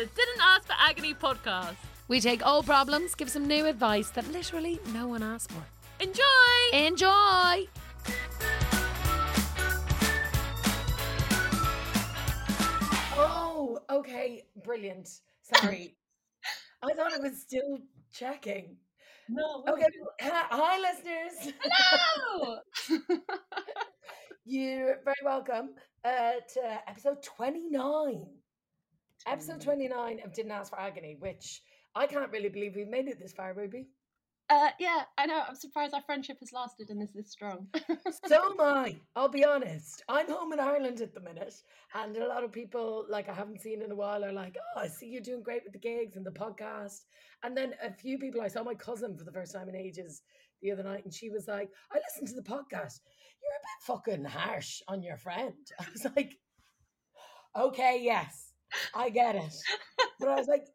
the Didn't Ask for Agony podcast. We take old problems, give some new advice that literally no one asked for. Enjoy! Enjoy! Oh, okay, brilliant. Sorry. I thought it was still checking. No. Okay, hi, hi, listeners. Hello. You're very welcome uh, to episode 29. Episode 29 of Didn't Ask for Agony, which I can't really believe we've made it this far, Ruby. uh, yeah, I know. I'm surprised our friendship has lasted and this is this strong. So am I. I'll be honest. I'm home in Ireland at the minute, and a lot of people like I haven't seen in a while are like, "Oh, I see you're doing great with the gigs and the podcast." And then a few people, I saw my cousin for the first time in ages the other night, and she was like, "I listened to the podcast. You're a bit fucking harsh on your friend." I was like, "Okay, yes, I get it," but I was like.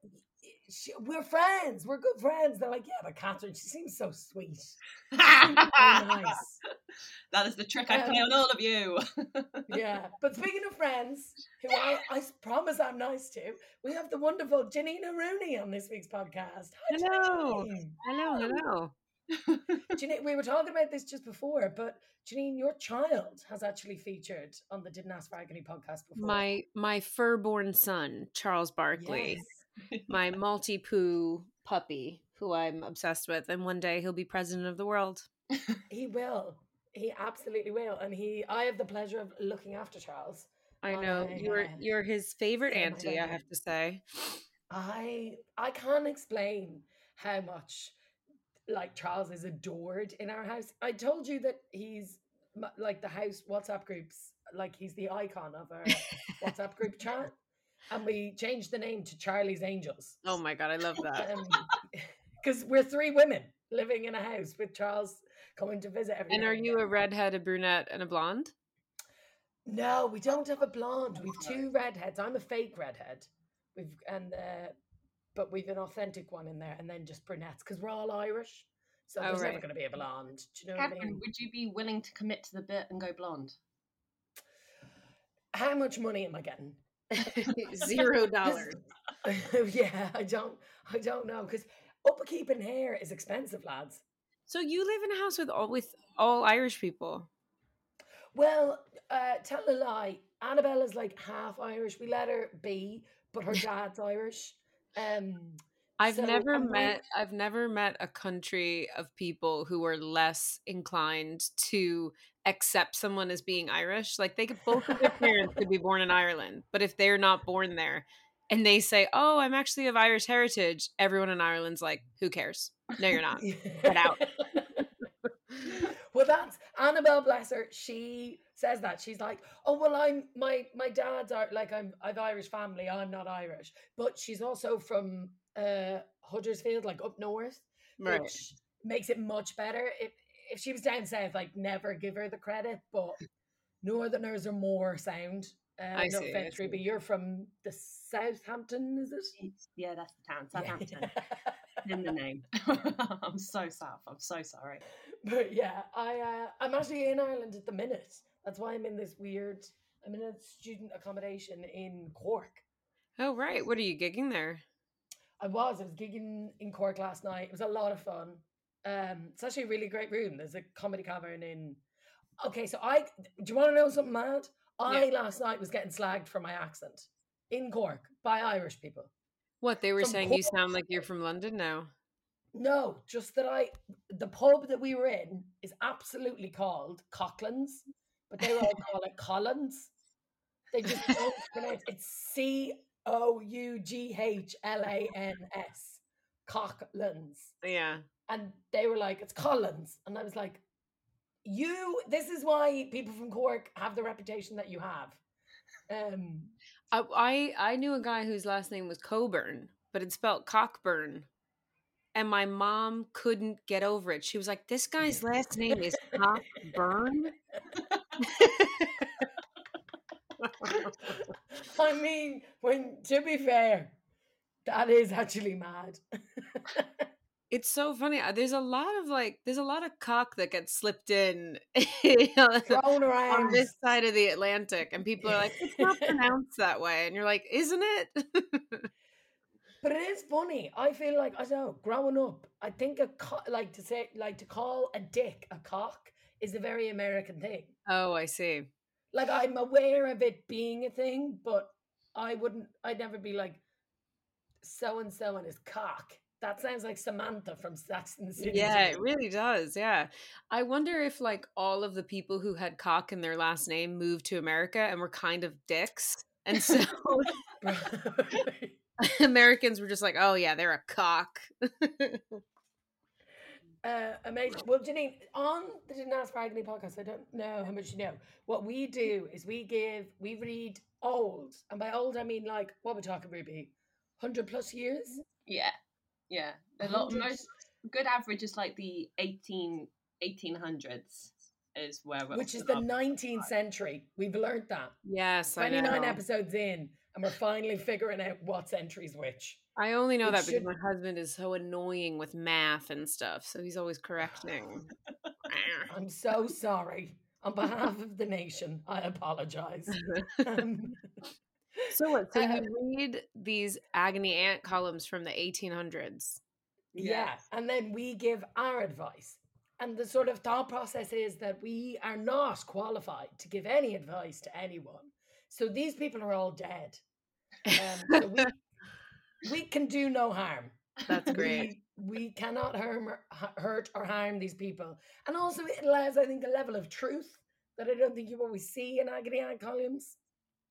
She, we're friends. We're good friends. They're like, yeah, but Catherine, she seems so sweet. Seems really nice. That is the trick I play Um, on all of you. Yeah, but speaking of friends, who I promise I'm nice to, we have the wonderful Janine Harouni on this week's podcast. Hi, Hello. Janine. Hello, hello. Janine, we were talking about this just before, but Janine, your child has actually featured on the Didn't Ask for Agony podcast before. My my fur-born son, Charles Barkley, Yes. my maltipoo puppy, who I'm obsessed with, and one day he'll be president of the world. He will. He absolutely will. And he, I have the pleasure of looking after Charles. I know you're yeah. you're his favorite Yeah, auntie. I have to say. I I can't explain how much like Charles is adored in our house. I told you that he's like the house WhatsApp groups, like he's the icon of our WhatsApp group chat, and we changed the name to Charlie's Angels. Oh my god, I love that. Because we're three women living in a house with Charles coming to visit every and are you a redhead, a brunette, and a blonde? No, we don't have a blonde. We've two redheads. I'm a fake redhead. We've and uh, but we've an authentic one in there, and then just brunettes because we're all Irish. So Oh, there's never going to be a blonde. Do you know what I mean? would you be willing to commit to the bit and go blonde? How much money am I getting? Zero dollars. yeah, I don't. I don't know because upkeeping hair is expensive, lads. So you live in a house with all with all Irish people. Well, uh, tell a lie. Annabella's like half Irish. We let her be, but her dad's Irish. Um, I've So, never I'm met I've never met a country of people who are less inclined to accept someone as being Irish. Like they could both of their parents could be born in Ireland, but if they're not born there and they say, "Oh, I'm actually of Irish heritage," everyone in Ireland's like, "Who cares? No, you're not." Get out. well, that's Annabelle. Bless her. She says that she's like, oh well, I'm my my dad's are like I'm I've Irish family. I'm not Irish, but she's also from uh Huddersfield, like up north, Right. which makes it much better. If if she was down south, like never give her the credit, but Northerners are more sound. Uh, I no see, I offense, Ruby, see. you're from the Southampton, is it? Yeah, that's the town, Southampton. in the name. I'm so south. I'm so sorry. but yeah, I uh, I'm actually in Ireland at the minute. That's why I'm in this weird. I'm in a student accommodation in Cork. Oh, right. What are you gigging there? I was. I was gigging in Cork last night. It was a lot of fun. Um, it's actually a really great room. There's a comedy cavern in. Okay, so I do you want to know something mad? I last night was getting slagged for my accent in Cork by Irish people. What they were From saying you sound like you're from London now. No, just that I the pub that we were in is absolutely called Coughlan's, but they all call it Collins. They just don't pronounce it. it's C O U G H L A N S. Coughlan's. Yeah. And they were like, it's Collins. And I was like, you this is why people from Cork have the reputation that you have. Um I, I I knew a guy whose last name was Coburn, but it's spelled Cockburn. And my mom couldn't get over it. She was like, "This guy's last name is Cockburn." I mean, when to be fair, that is actually mad. it's so funny. Uh, There's a lot of like, there's a lot of cock that gets slipped in you know, on this side of the Atlantic, and people are like, "It's not pronounced that way," and you're like, "Isn't it?" But it is funny. I feel like I don't know. Growing up, I think a co- like to say like to call a dick a cock is a very American thing. Oh, I see. Like I'm aware of it being a thing, but I wouldn't. I'd never be like so and so and his cock. That sounds like Samantha from Sex and the City. Yeah, it really does. Yeah. I wonder if like all of the people who had cock in their last name moved to America and were kind of dicks. And so Americans were just like, "Oh yeah, they're a cock." Uh, amazing. Well, Janine, on the Didn't Ask for Agony podcast, I don't know how much you know. What we do is we give, we read old, and by old I mean like what we're talking, Ruby, hundred plus years. Yeah, yeah. A lot. Most good average is like the 18, 1800s is where we're which is the up. 19th century. We've learned that. yes, 29 episodes in, and we're finally figuring out what century's which. I only know It that because my husband is so annoying with math and stuff, so he's always correcting. I'm so sorry. On behalf of the nation, I apologize. Um, so what? So Uh, you read these agony aunt columns from the 1800s. Yeah. And then we give our advice. And the sort of thought process is that we are not qualified to give any advice to anyone. So these people are all dead. Um, so we, we can do no harm. That's great. We, we cannot harm or, hurt or harm these people. And also, it allows, I think, a level of truth that I don't think you always see in agony aunt columns.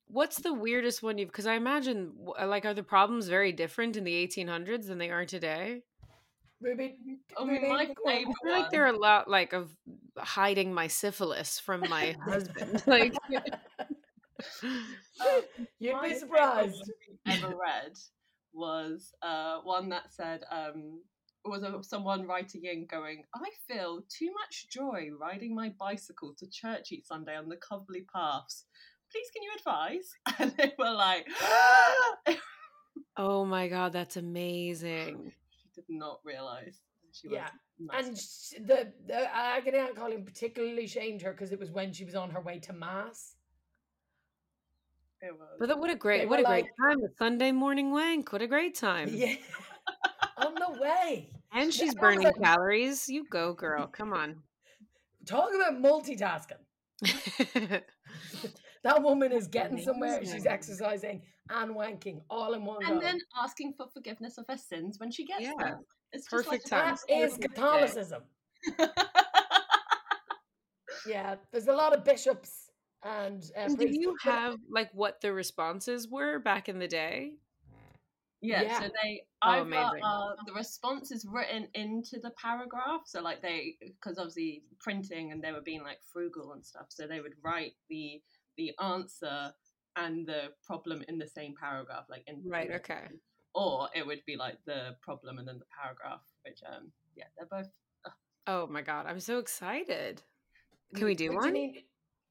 What's the weirdest one you've? Because I imagine, uh, like, are the problems very different in the 1800s than they are today? Ruby, I mean, my go. I favourite feel like one- there are a lot, like, of hiding my syphilis from my husband. Like, You'd My be surprised. Ever read was uh, one that said um, was a, someone writing in going, "I feel too much joy riding my bicycle to church each Sunday on the Coverley paths. Please, can you advise?" And they were like, oh my god, that's amazing. she did not realize she Yeah, was. And massive. sh- the, the agony aunt column particularly shamed her because it was when she was on her way to mass. It was. But what a great, They what a were great time! A Sunday morning wank. What a great time! Yeah, on the way. And she's that was burning like- calories. You go, girl. Come on. Talk about multitasking. That woman is getting somewhere. She's exercising and wanking all in one and go. then asking for forgiveness of her sins when she gets Yeah. there. It's Perfect like, time. that is Catholicism. Yeah, there's a lot of bishops and. Uh, And do you have like what the responses were back in the day? Yeah, Yeah. so they Oh, either amazing. uh, the response is written into the paragraph. So like they, because obviously printing and they were being like frugal and stuff, so they would write the the answer and the problem in the same paragraph, like in Right, in- okay. Or it would be like the problem and then the paragraph, which um yeah, they're both Oh my god, I'm so excited. Can we do But one?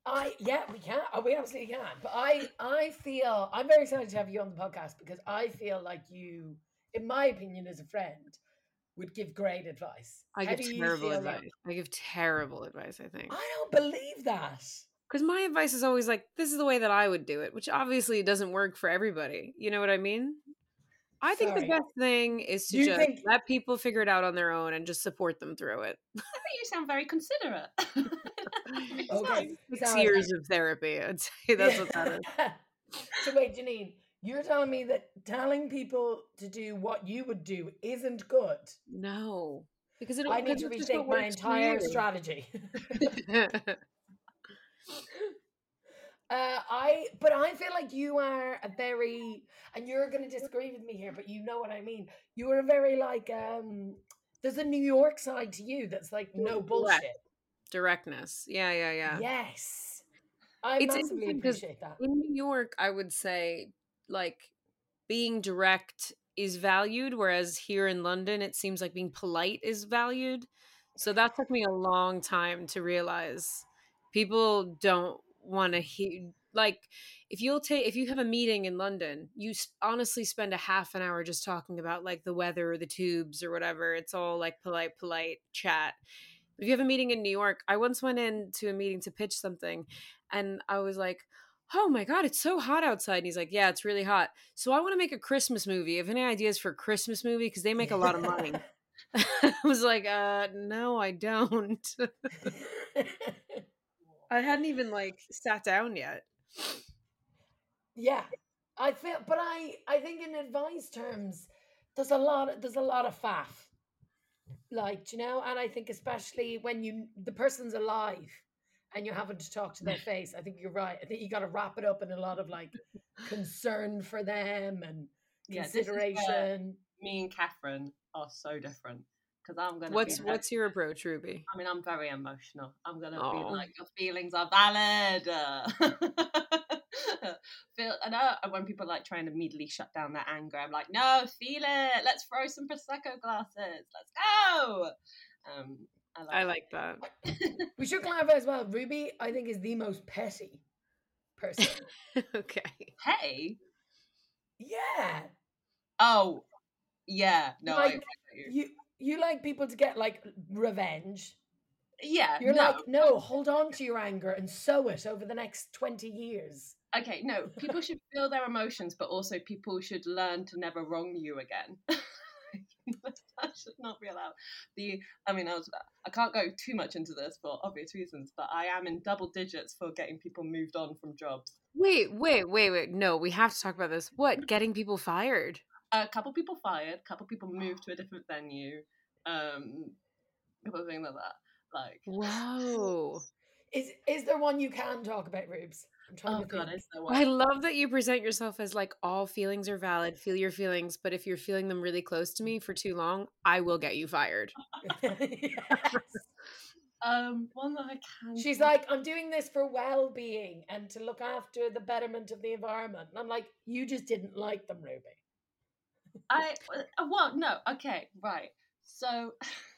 Janine, I yeah, we can. Oh, we absolutely can. But I I feel I'm very excited to have you on the podcast because I feel like you, in my opinion, as a friend, would give great advice. I How give terrible advice. like- I give terrible advice, I think. I don't believe that. Because my advice is always like, this is the way that I would do it, which obviously doesn't work for everybody. You know what I mean? I think the best thing is to You just think- let people figure it out on their own and just support them through it. I think you sound very considerate. Okay. Six years of therapy, I'd say that's what that is. so wait, Janine, you're telling me that telling people to do what you would do isn't good. No. Because it I need to rethink my entire strategy. Uh, I, but I feel like you are a very, and you're going to disagree with me here, but you know what I mean. You are a very like, um, there's a New York side to you that's like no bullshit. Directness. Yeah, yeah, yeah. Yes, I It's massively appreciate that. in New York, I would say like being direct is valued, whereas here in London, it seems like being polite is valued. So that took me a long time to realize people don't want to hear like if you'll take if you have a meeting in London, you honestly spend a half an hour just talking about like the weather or the tubes or whatever. It's all like polite, polite chat. If you have a meeting in New York, I once went into a meeting to pitch something and I was like, oh my god it's so hot outside. And he's like yeah it's really hot. So i want to make a christmas movie. Have any ideas for a christmas movie? Because they make a lot of money. I was like uh no i don't. I hadn't even like sat down yet. Yeah, I feel, but I I think in advice terms, there's a lot there's a lot of faff, like do you know, and I think especially when you the person's alive and you're having to talk to their face, I think you're right. I think you got to wrap it up in a lot of like concern for them and Yeah, this is where- consideration. Me and Catherine are so different because I'm gonna. what's be what's your approach ruby I mean, I'm very emotional. I'm gonna Aw. be like, your feelings are valid. Feel, I know and when people like try and immediately shut down their anger. I'm like, no, feel it. Let's throw some prosecco glasses. Let's go. Um, I like. i like that We should clarify as well. Ruby, I think, is the most petty person. okay Hey. yeah, Oh, yeah. No, I, I Like, you. you you like people to get like revenge. Yeah. You're no. like, no, hold on to your anger and sow it over the next twenty years. Okay, no. People should feel their emotions, but also people should learn to never wrong you again. that should not be allowed. The, I mean, I was, I can't go too much into this for obvious reasons, but I am in double digits for getting people moved on from jobs. wait wait wait wait no we have to talk about this what getting people fired A couple people fired, a couple people moved to a different venue, um, a couple of things like that. Like, whoa Is is there one you can talk about, Rubes? I'm trying oh to god, I love that you present yourself as like all feelings are valid, feel your feelings, but if you're feeling them really close to me for too long, I will get you fired. Um, one that I can. She's like, I'm doing this for well being and to look after the betterment of the environment. And I'm like, you just didn't like them, Ruby. I uh, well, no, okay, right. So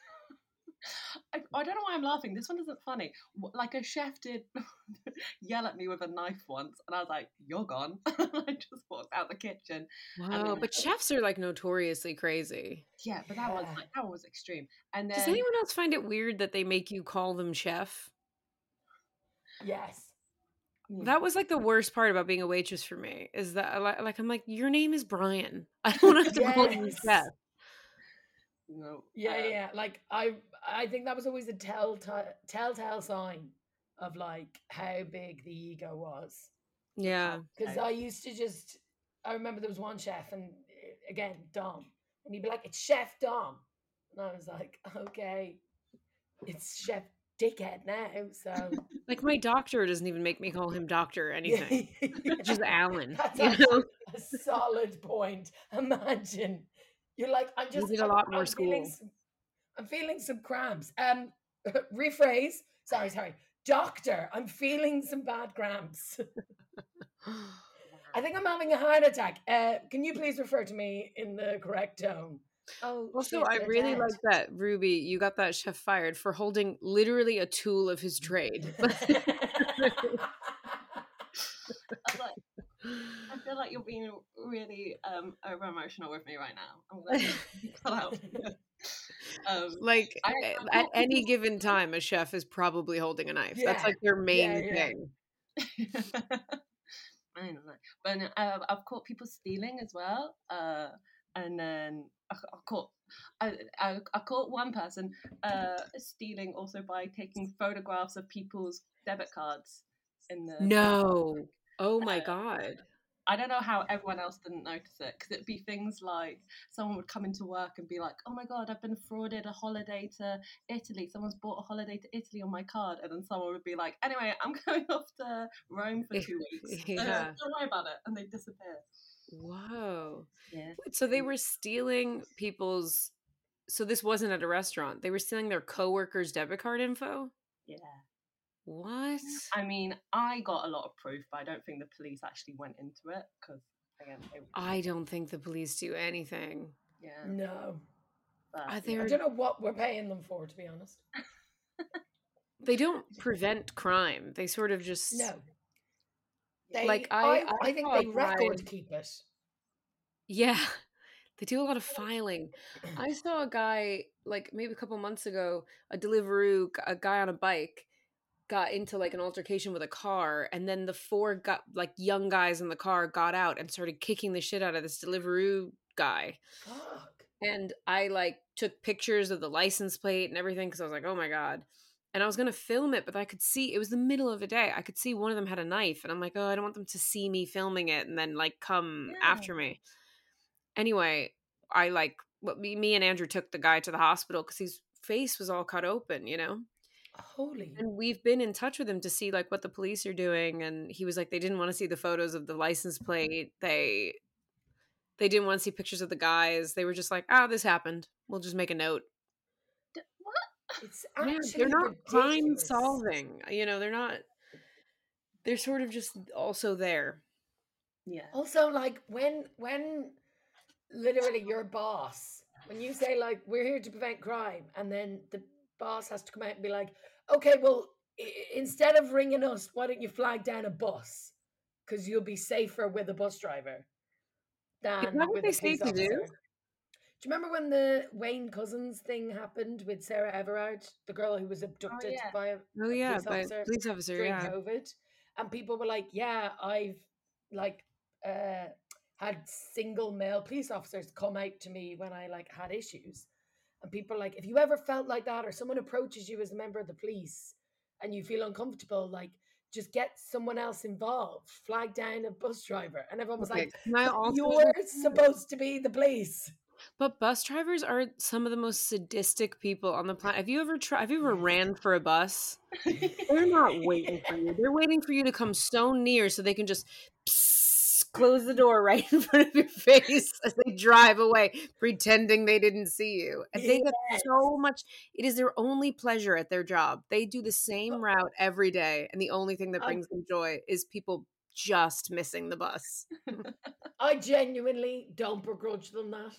I, I don't know why I'm laughing. This one isn't funny. Like a chef did yell at me with a knife once, and I was like, "You're gone." I just walked out the kitchen. Wow, then- but chefs are like notoriously crazy. Yeah, but that was like that one was extreme. And then Does anyone else find it weird that they make you call them chef? Yes. Mm. That was like the worst part about being a waitress for me. Is that like I'm like your name is Brian. I don't have to call you Yes. chef. You know, Yeah, uh, yeah. Like I I think that was always a telltale telltale sign of like how big the ego was. Yeah. Because Okay. I used to just I remember there was one chef and uh, again, Dom. And he'd be like, It's Chef Dom. And I was like, Okay, it's Chef Dickhead now. So Like my doctor doesn't even make me call him doctor or anything. Just Alan. That's You know? a solid point. Imagine you're like, I'm just did a I'm- lot more I'm feeling school. some- I'm feeling some cramps. Um, rephrase. Sorry, sorry. Doctor, I'm feeling some bad cramps. I think I'm having a heart attack. Uh, can you please refer to me in the correct tone? Oh, Also, I really dead. like that Ruby. You got that chef fired for holding literally a tool of his trade. Like, I feel like you're being really um over emotional with me right now. I'm out. um, like I- I at any given time, a chef is probably holding a knife. That's like their main yeah. thing. I don't know, but uh, I've caught people stealing as well. Uh, and then I, I caught I, I, I caught one person uh, stealing also by taking photographs of people's debit cards in the No. Oh my Uh, god. I don't know how everyone else didn't notice it because it'd be things like someone would come into work and be like, "Oh my god, I've been frauded a holiday to Italy. Someone's bought a holiday to Italy on my card," and then someone would be like, "Anyway, I'm going off to Rome for two weeks. Uh, Yeah. don't worry about it," and they disappear. Whoa. Yeah. So they were stealing people's so this wasn't at a restaurant. They were stealing their coworkers' debit card info? Yeah. What? I mean, I got a lot of proof, but I don't think the police actually went into it because, again, they, I don't think the police do anything. yeah. No, But, Are yeah. I don't know what we're paying them for, to be honest. they don't prevent crime. They sort of just No, they, Like, I, I- I, I think saw they record guy- keep it. Yeah. They do a lot of filing. I saw a guy like maybe a couple months ago, a Deliveroo, a guy on a bike, got into like an altercation with a car and then the four got like young guys in the car got out and started kicking the shit out of this Deliveroo guy. Fuck. And I like took pictures of the license plate and everything because I was like, oh my God. And I was gonna film it, but I could see it was the middle of the day. I could see one of them had a knife, and I'm like, oh, I don't want them to see me filming it and then like come Yeah. after me. Anyway, I like what me, me and Andrew took the guy to the hospital because his face was all cut open, you know. Holy. And we've been in touch with him to see like what the police are doing, and he was like, they didn't want to see the photos of the license plate. They they didn't want to see pictures of the guys. They were just like, oh, this happened. We'll just make a note. What? It's Yeah, they're not crime solving. You know, they're not. They're sort of just also there. Yeah. Also, like when when literally your boss, when you say like we're here to prevent crime, and then the boss has to come out and be like, okay, well, i- instead of ringing us, why don't you flag down a bus? Because you'll be safer with a bus driver than what with they a police to do? Do you remember when the Wayne Couzens thing happened with Sarah Everard, the girl who was abducted yeah. by a Oh yeah, police officer police officer, during yeah. COVID, and people were like, "Yeah, I've like uh, had single male police officers come out to me when I like had issues," and people like, "If you ever felt like that, or someone approaches you as a member of the police and you feel uncomfortable, like." Just get someone else involved. Flag down a bus driver, and everyone was Okay, like, also "You're supposed to be the police." But bus drivers are some of the most sadistic people on the planet. Have you ever tried? Have you ever ran for a bus? They're not waiting for you. They're waiting for you to come so near so they can just psst, close the door right in front of your face as they drive away, pretending they didn't see you. And they get so much. It is their only pleasure at their job. They do the same route every day, and the only thing that brings them joy is people just missing the bus. I genuinely don't begrudge them that.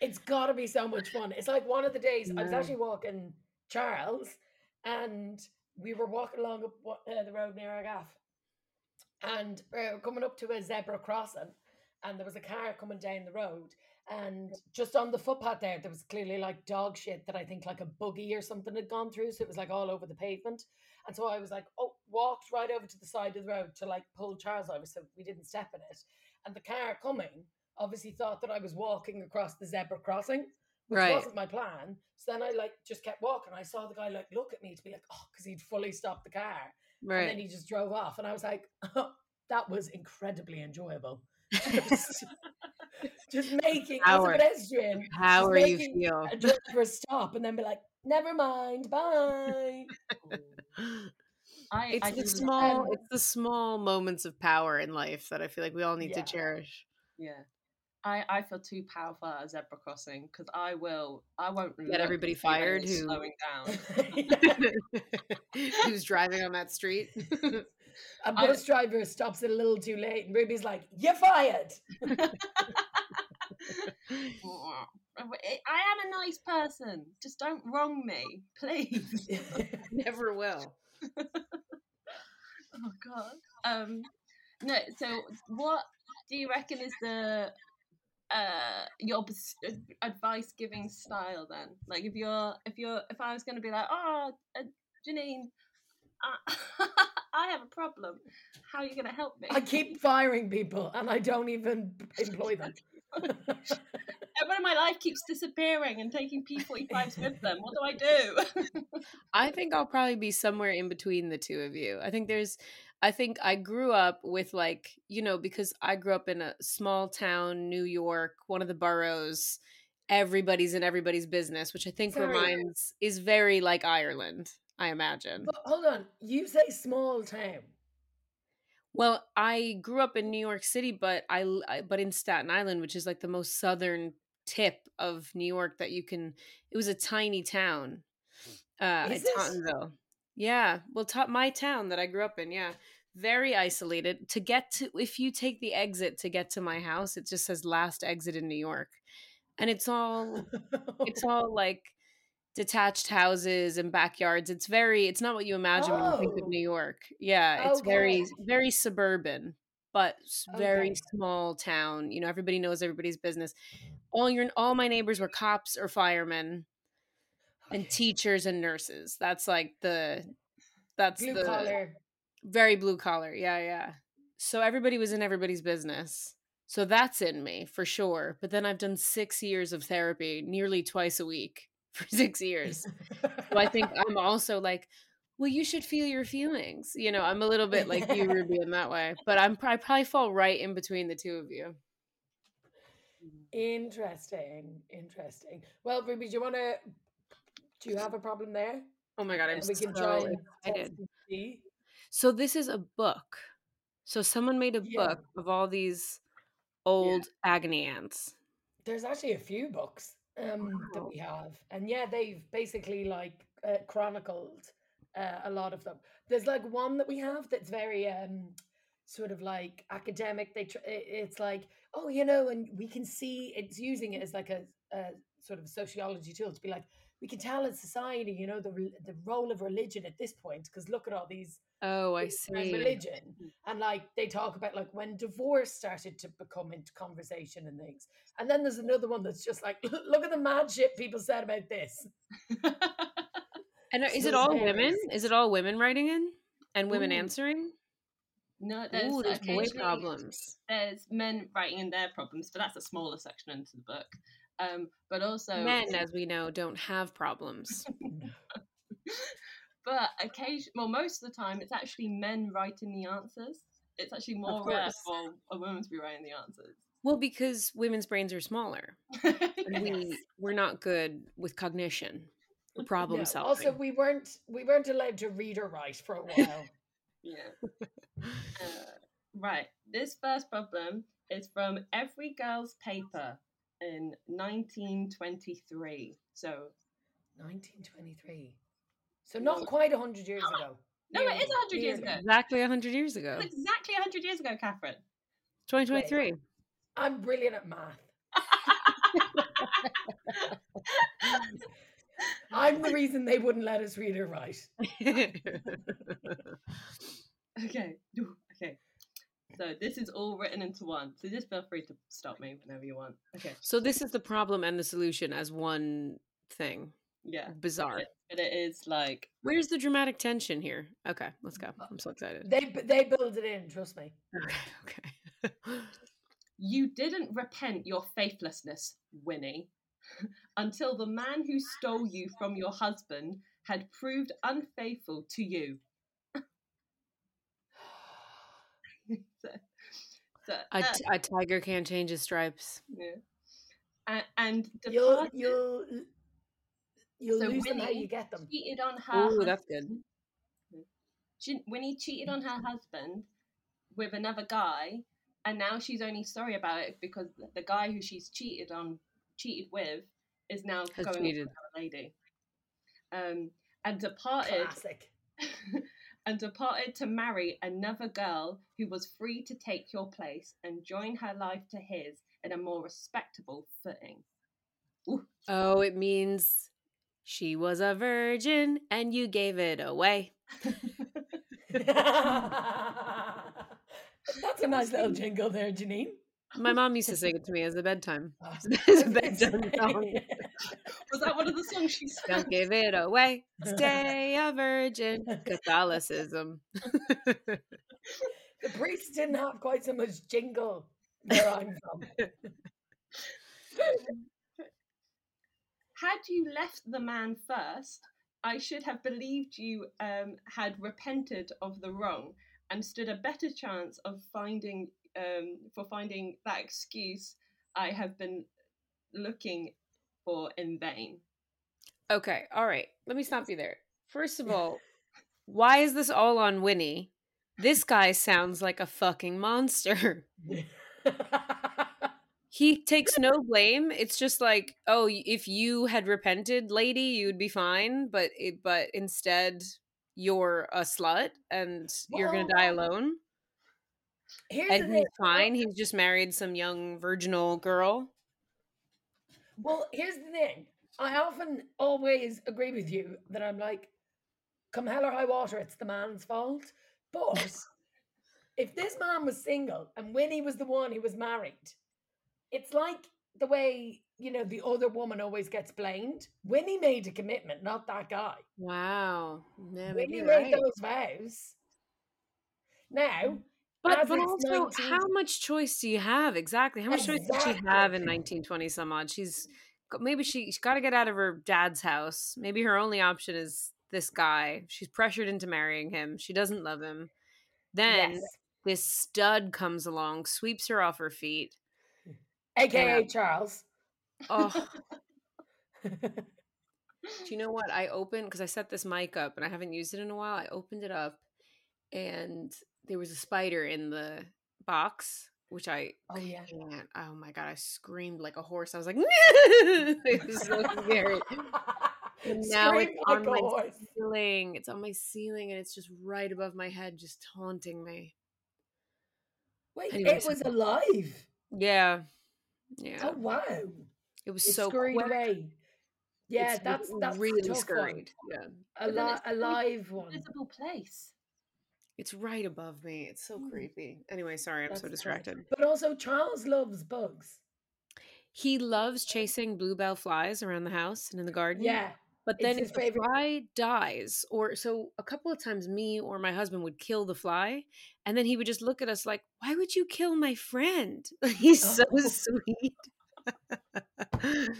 It's got to be so much fun. It's like one of the days I was actually walking Charles, and we were walking along uh, the road near Argaff, and we were coming up to a zebra crossing, and there was a car coming down the road, and just on the footpath there, there was clearly like dog shit that I think like a buggy or something had gone through, so it was like all over the pavement. And so I was like, oh, walked right over to the side of the road to like pull Charles over so we didn't step in it. And the car coming obviously thought that I was walking across the zebra crossing, which Right. wasn't my plan. So then I like just kept walking. I saw the guy like look at me to be like, oh, because he'd fully stopped the car. And then he just drove off. And I was like, oh, that was incredibly enjoyable. Just, just making as a pedestrian, How are you making feel? a driver stop and then be like, never mind, bye. I, It's I the small, it's the small moments of power in life that I feel like we all need Yeah. to cherish. Yeah. I, I feel too powerful at a zebra crossing because I will I won't Get everybody fired is who- slowing down. Who's driving on that street? A bus driver stops it a little too late, and Ruby's like, "You're fired." I am a nice person. Just don't wrong me, please. Never will. Oh god. Um no, so what do you reckon is the uh your advice giving style then? Like if you're if you're if I was going to be like, "Oh, uh, Janine, I, I have a problem. How are you going to help me?" I keep firing people, and I don't even employ them. Everyone in my life keeps disappearing and taking P45s with them. What do I do? I think I'll probably be somewhere in between the two of you. I think there's I think I grew up with like, you know, because I grew up in a small town, New York, one of the boroughs. Everybody's in everybody's business, which I think Sorry. reminds is very like Ireland, I imagine. But hold on, you say small town. Well, I grew up in New York City, but I but in Staten Island, which is like the most southern tip of New York that you can. It was a tiny town, uh, Is at? Tottenville. Yeah, well, ta- my town that I grew up in, yeah, very isolated. To get to, if you take the exit to get to my house, it just says last exit in New York, and it's all it's all like detached houses and backyards. It's very it's not what you imagine when you think Oh. of New oh. York. Yeah, it's very Okay. very suburban, but very Okay. small town. You know, everybody knows everybody's business. All your all my neighbors were cops or firemen and teachers and nurses. That's like the That's Blue the collar. Very blue collar. Yeah, yeah. So everybody was in everybody's business. So that's in me for sure. But then I've done six years of therapy, nearly twice a week for six years. So I think I'm also like, well, you should feel your feelings. You know, I'm a little bit like you, Ruby, in that way. But I'm I probably fall right in between the two of you. Mm-hmm. Interesting. Interesting. Well, Ruby, do you want to? Do you have a problem there? Oh my god, I'm And we can so try excited. Test and see. So this is a book. So someone made a Yeah. book of all these old agony ants. There's actually a few books um, that we have, and yeah, they've basically like uh, chronicled uh, a lot of them. There's like one that we have that's very um, sort of like academic. They tr- it's like oh, you know, and we can see it's using it as like a, a sort of sociology tool to be like we can tell in society, you know, the the role of religion at this point because look at all these Oh, I see. religion mm. and like they talk about like when divorce started to become into conversation and things and then there's another one that's just like look at the mad shit people said about this And are- is So it all varies. women? Is it all women writing in and women Ooh. answering? no, there's, Ooh, there's uh, boy problems. There's men writing in their problems, but that's a smaller section into the book. Um, but also Men, as we know, don't have problems. but occasion well most of the time it's actually men writing the answers it's actually more rare for a woman to be writing the answers Well, because women's brains are smaller. And we Yes. we're not good with cognition problem No, solving. also we weren't we weren't allowed to read or write for a while yeah uh, right this first problem is from every girl's paper in 1923 so 1923 so not quite 100 years ago no it is 100 Nearly, years nearly. ago exactly 100 years ago. It's exactly 100 years ago catherine 2023. i'm brilliant at math i'm the reason they wouldn't let us read or write Okay. Okay. So this is all written into one. So just feel free to stop me whenever you want. Okay. so this is the problem and the solution as one thing. Yeah. Bizarre. But it is like Where's the dramatic tension here? Okay, let's go. Uh, I'm so excited. they they build it in trust me Okay, okay. you didn't repent your faithlessness, Winnie, until the man who stole you from your husband had proved unfaithful to you. so, so, a, uh, t- a tiger can't change his stripes. yeah. A- and you'll departed, you'll you'll So lose them how you get them cheated on her. Oh, husband. that's good. she, Winnie cheated on her husband with another guy, and now she's only sorry about it because the guy who she's cheated on, cheated with, is now Has going cheated. with another lady. Um, and departed, classic and departed to marry another girl who was free to take your place and join her life to his in a more respectable footing. Oh, it means she was a virgin and you gave it away. That's a nice little jingle there, Janine. My mom used to sing it to me as a bedtime. Oh, It's a I bedtime song. say. Was that one of the songs she sang? Don't give it away. Stay a virgin. Catholicism. the priests didn't have quite so much jingle where I'm from. had you left the man first, I should have believed you um, had repented of the wrong and stood a better chance of finding um, for finding that excuse I have been looking for in vain. Okay, all right. Let me stop you there. First of all, why is this all on Winnie? This guy sounds like a fucking monster. He takes no blame. It's just like, oh, if you had repented, lady, you'd be fine. But it, but instead, you're a slut and you're gonna die alone. Here's And the he's thing. fine. He's just married some young virginal girl. Well, here's the thing. I often always agree with you that I'm like, come hell or high water, it's the man's fault. But if this man was single and Winnie was the one who was married, it's like the way you know, the other woman always gets blamed. Winnie made a commitment, not that guy. Wow. Yeah, Winnie made right. those vows. Now, But but also, 19 how much choice do you have exactly? How much choice did she have in 1920 some odd? She's maybe she, she's got to get out of her dad's house. Maybe her only option is this guy. She's pressured into marrying him. She doesn't love him. Then yes, this stud comes along, sweeps her off her feet. aka Charles. Oh, do you know what? I opened because I set this mic up and I haven't used it in a while. I opened it up and there was a spider in the box, which I oh yeah. Oh my god! I screamed like a horse. I was like, it was so scary. And now it's like on my horse. ceiling. It's on my ceiling, and it's just right above my head, just taunting me. Wait, it was alive. Yeah, yeah. Oh wow. it was It so scurried quick. away. Yeah, It's that's that's really scurried. Yeah, One. A, But then li- it's a live one. Visible place. It's right above me. It's so Mm. creepy. Anyway, sorry, I'm That's so distracted. But also, Charles loves bugs. He loves chasing bluebottle flies around the house and in the garden. Yeah, But then if the fly dies, or so a couple of times me or my husband would kill the fly, and then he would just look at us like, "Why would you kill my friend? He's so Oh. sweet."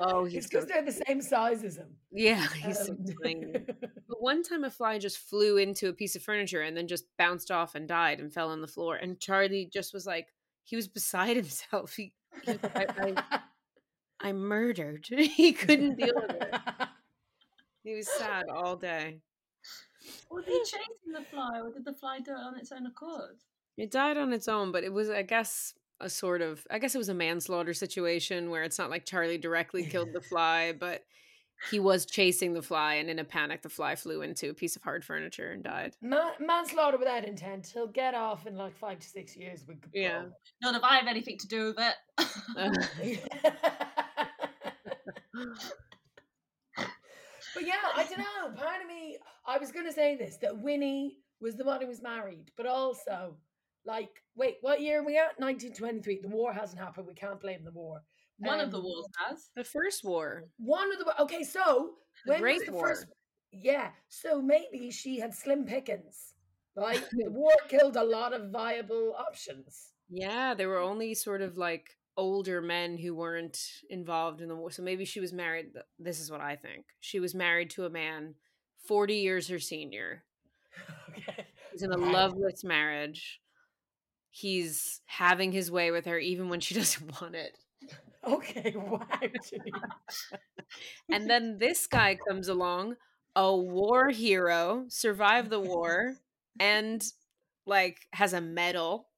oh, it's he's so, because they're the same size as him. yeah, he's so Um, tiny. But one time a fly just flew into a piece of furniture and then just bounced off and died and fell on the floor. And Charlie just was like, he was beside himself. He, he I, I, I murdered. he couldn't deal with it. He was sad all day. Was he chasing the fly, or did the fly do it on its own accord? It died on its own, but it was, I guess, a sort of, I guess it was a manslaughter situation where it's not like Charlie directly killed the fly, but he was chasing the fly, and in a panic, the fly flew into a piece of hard furniture and died. Ma- manslaughter without intent. He'll get off in like five to six years with Yeah. Capone. Not if I have anything to do with it. but yeah, I don't know. Part of me, I was going to say this that Winnie was the one who was married, but also, like, wait, what year are we at? 1923. The war hasn't happened. We can't blame the war. One of the Um, wars has. The first war. One of the okay, so The when Great was the War. first? Yeah, so maybe she had slim pickings, right? the war killed a lot of viable options. Yeah, there were only sort of like older men who weren't involved in the war. So maybe she was married. This is what I think. She was married to a man 40 years her senior. okay. He's in a Wow. loveless marriage. He's having his way with her even when she doesn't want it. Okay, wow. And then this guy comes along, a war hero, survived the war, and like has a medal.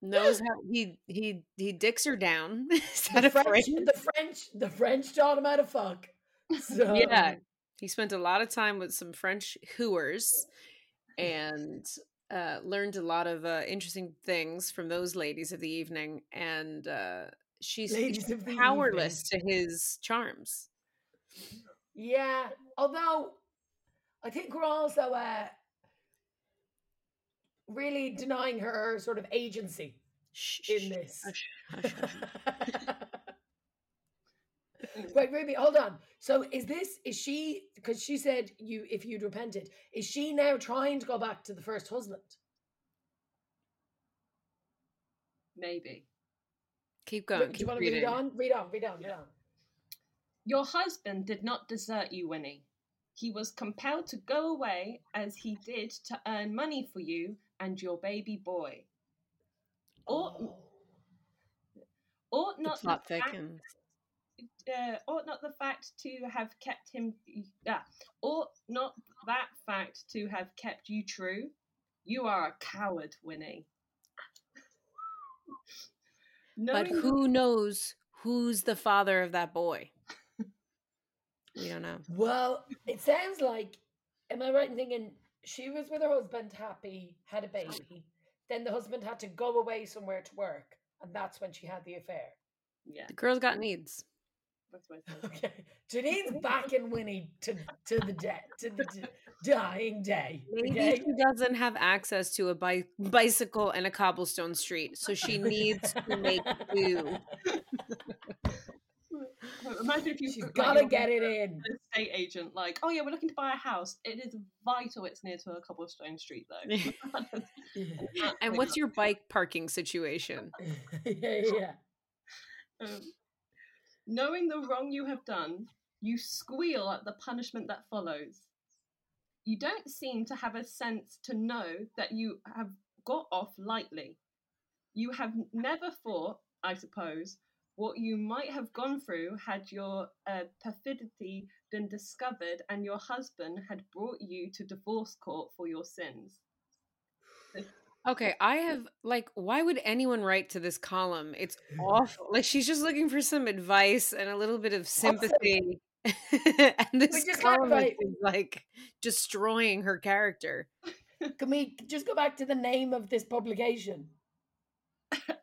Knows how he he he dicks her down. Is that the a French, phrase? the French, the French taught him how to fuck. So, Yeah. He spent a lot of time with some French hooers and uh, learned a lot of uh, interesting things from those ladies of the evening. And uh, she's, Ladies she's of the powerless to his charms. yeah. Although, I think we're also uh, really denying her sort of agency in this. Wait, Ruby, hold on. So is this is she because she said you if you'd repented, is she now trying to go back to the first husband? Maybe. Keep going. Do you want to read on? Read on, read on, read on. Your husband did not desert you, Winnie. He was compelled to go away as he did to earn money for you and your baby boy. Ought, Oh. ought not plot the fact, thickens. Uh, ought not the fact to have kept him uh, ought not that fact to have kept you true you are a coward winnie But Knowing- who knows who's the father of that boy? We don't know. Well, it sounds like, am I right in thinking she was with her husband, happy, had a baby. Then the husband had to go away somewhere to work, and that's when she had the affair. yeah The girl's got needs. That's my thing. Okay, Janine's backing Winnie to to the death to the d- dying day. Maybe Okay, she doesn't have access to a bi- bicycle and a cobblestone street, so she needs to make do. Imagine if you she's like, gotta you're get it an in. estate agent, like, oh yeah, we're looking to buy a house. It is vital it's near to a cobblestone street, though. And what's your bike parking situation? yeah, yeah. Um, knowing the wrong you have done, you squeal at the punishment that follows. You don't seem to have a sense to know that you have got off lightly. You have never thought, I suppose, what you might have gone through had your uh, perfidy been discovered and your husband had brought you to divorce court for your sins. Okay, I have like, why would anyone write to this column? It's awful. Like she's just looking for some advice and a little bit of sympathy. and this column is like destroying her character. Can we just go back to the name of this publication?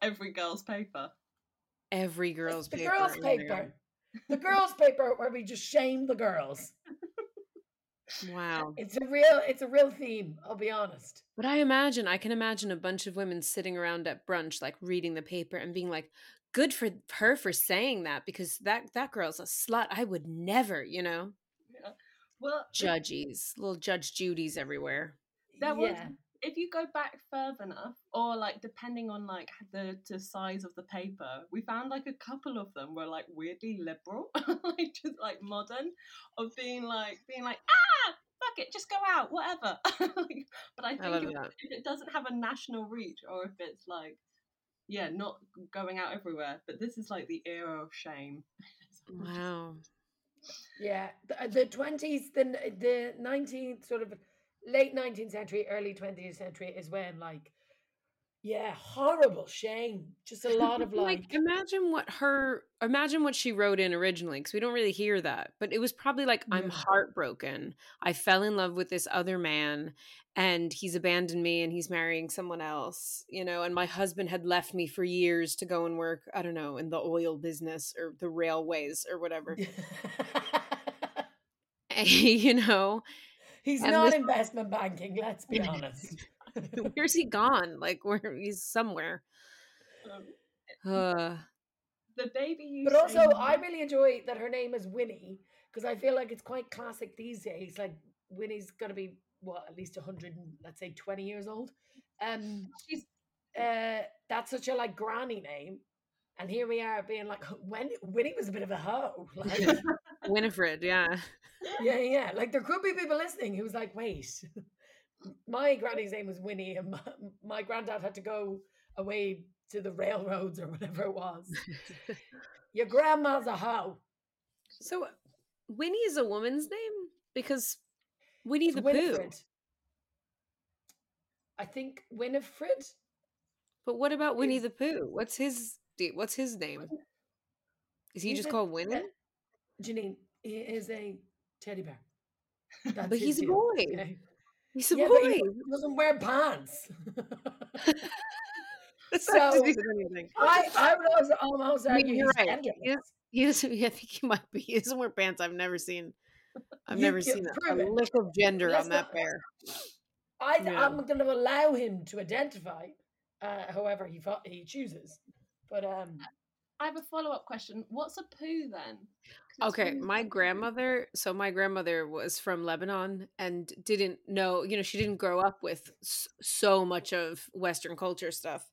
Every girl's paper. Every girl's the paper. girls' paper. The girls' paper where we just shame the girls. God. Wow. It's a real it's a real theme, I'll be honest. But I imagine, I can imagine a bunch of women sitting around at brunch, like reading the paper and being like, good for her for saying that because that, that girl's a slut. I would never, you know? Yeah. Well, Judgies, little Judge Judies everywhere. That was yeah. if you go back further enough, or like depending on like the, the size of the paper, we found like a couple of them were like weirdly liberal, like just like modern, of being like being like ah fuck it, just go out, whatever. Like, but I think love if, if it doesn't have a national reach, or if it's like yeah, not going out everywhere, but this is like the era of shame. Wow. Yeah, the, uh, the 20s, the the 19th sort of late 19th century, early 20th century is when like yeah, horrible shame. Just a lot of like, like imagine what her imagine what she wrote in originally because we don't really hear that but it was probably like i'm heartbroken i fell in love with this other man and he's abandoned me and he's marrying someone else you know and my husband had left me for years to go and work i don't know in the oil business or the railways or whatever you know he's And not this- investment banking, let's be honest. where's he gone like where he's somewhere Um, uh, the baby you But also, no- I really enjoy that her name is Winnie because I feel like it's quite classic these days. Like Winnie's gonna be what at least hundred, let's say twenty years old. Um, she's uh, that's such a like granny name, and here we are being like, when Winnie was a bit of a hoe. Like, winifred yeah yeah, yeah. Like there could be people listening who's like, wait, my granny's name was Winnie, and my, my granddad had to go away to the railroads or whatever it was. Your grandma's a hoe. So Winnie is a woman's name because Winnie It's the Pooh. I think Winifred. But what about Winnie is- the Pooh? What's his what's his name? Is he just a- called Winnie? uh, Janine, he is a teddy bear. That's But he's a boy. okay? He's a yeah, boy. but he doesn't wear pants. That's not to so- anything. I, I would also almost I mean, argue you're he's right. He, is, he doesn't. I think he might be. He doesn't wear pants. I've never seen. I've You never seen a, a it. lick of gender Let's on that not- bear. I, Yeah. I'm going to allow him to identify, uh, however he he chooses. But um, I have a follow up question. What's a poo then? Okay, my grandmother. So my grandmother was from Lebanon and didn't know. You know, she didn't grow up with s- so much of Western culture stuff.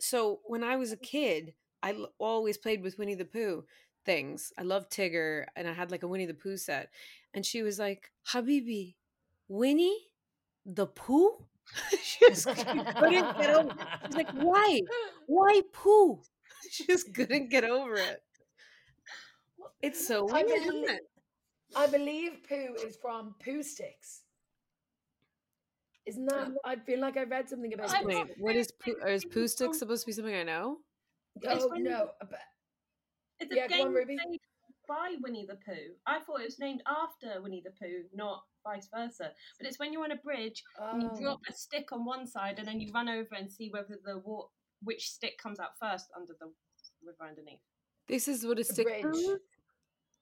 So when I was a kid, I l- always played with Winnie the Pooh things. I loved Tigger, and I had like a Winnie the Pooh set. And she was like, "Habibi, Winnie the Pooh." she just couldn't get over. She's like, "Why? Why Pooh?" She just couldn't get over it. It's so I weird, believe- isn't it? I believe poo is from poo sticks. Isn't that? I feel like I read something about. I poo Wait, what is poo poo? Is sticks poo was stick supposed to be something I know? Oh, it's Oh when you- no! but- It's a Yeah, go on, game Ruby. by Winnie the Pooh. I thought it was named after Winnie the Pooh, not vice versa. But it's when you're on a bridge and you Oh. drop a stick on one side and then you run over and see whether the wa- which stick comes out first under the river underneath. This is what a stick bridge.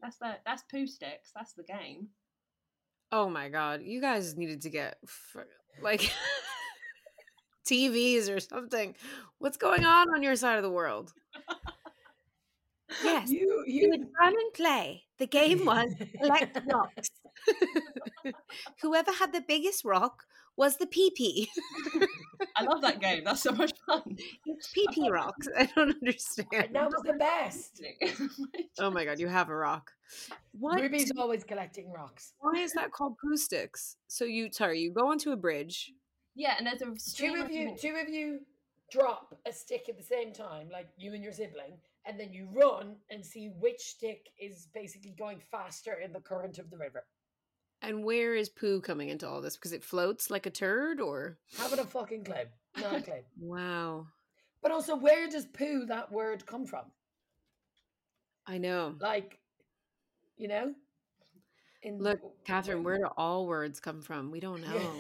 That's the that's poo sticks. That's the game. Oh my god, you guys needed to get like TVs or something. What's going on on your side of the world? Yes, You you would run and play. The game was collect rocks. Whoever had the biggest rock was the PP. I love that game. That's so much fun. It's PP rocks. I don't understand. that was the best. Oh my god, you have a rock. What? Ruby's always collecting rocks. Why is that called poo sticks? So you sorry, you go onto a bridge. yeah, and there's a Two of you, two of you drop a stick at the same time, like you and your sibling, and then you run and see which stick is basically going faster in the current of the river. And where is poo coming into all this? Because it floats like a turd, or Having a fucking clue. Not a clue. wow, But also, where does poo that word come from? I know. Like, you know? In Look, Catherine, where do all words come from? We don't know.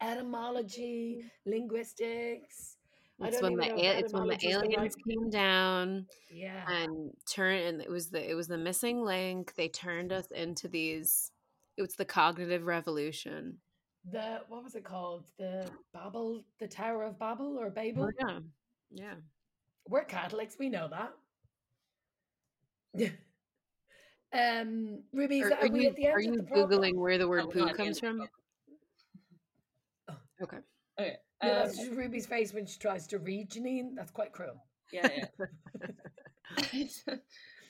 Etymology, linguistics. It's when the even know if a- it's when the aliens came down Yeah. and turned, and it was the it was the missing link. They turned us into these. It was the cognitive revolution. the what was it called? The Babel, the Tower of Babel or Babel? Oh, yeah, yeah. We're Catholics, we know that. um, Ruby, Are, are are we you at the end are you googling where the word we're poo not at the comes from? of Okay. Okay. No, um, that's just Ruby's face when she tries to read Janine. That's quite cruel. yeah, yeah.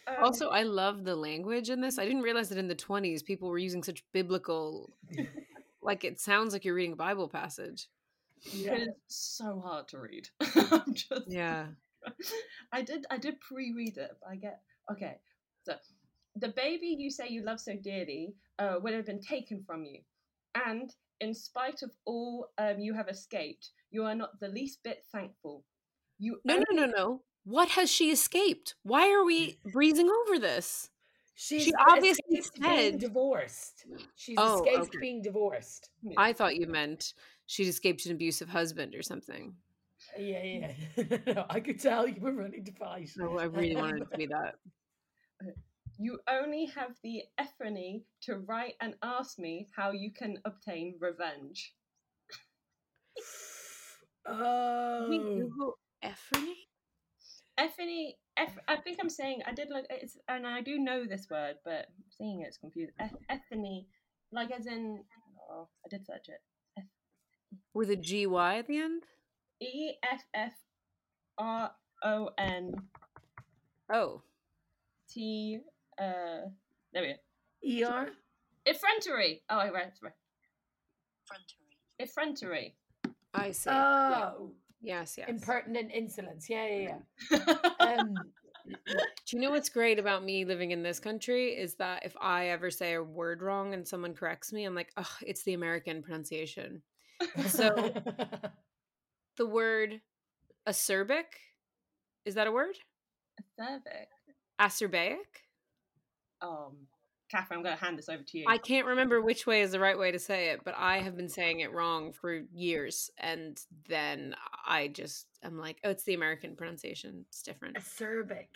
Um, Also, I love the language in this. I didn't realize that in the 20s people were using such biblical like it sounds like you're reading a Bible passage. Yeah. it's so hard to read. I'm just Yeah. I did I did pre-read it, but I get okay. So the baby you say you love so dearly uh, would have been taken from you, and in spite of all um, you have escaped, you are not the least bit thankful. You No, no, no, no. What has she escaped? Why are we mm. breezing over this? She's She obviously escaped being said- divorced. She's Oh, escaped okay. being divorced. Hmm. I thought you meant she'd escaped an abusive husband or something. Uh, yeah, yeah. no, I could tell you were running to fight. No, I really wanted to be that. Uh, You only have the effrontery to write and ask me how you can obtain revenge. Oh, We Google Effrony? Effany, Eff, I think I'm saying I did like it's, and I do know this word, but seeing it's confused. Eff, Effany, like as in, oh, I did search it. With a G-Y at the end? E F F R O N Oh. T. Uh, there we go. ER. Effrontery. Oh, I read. Right. Effrontery. I see. Oh, yes, yes. impertinent insolence. Yeah, yeah, yeah. Um, Do you know what's great about me living in this country is that if I ever say a word wrong and someone corrects me, I'm like, oh, it's the American pronunciation. So- The word acerbic, is that a word? Cervix. Acerbaic? Um, Catherine, I'm going to hand this over to you. I can't remember which way is the right way to say it, but I have been saying it wrong for years. And then I just, I'm like, oh, it's the American pronunciation. It's different. acerbic.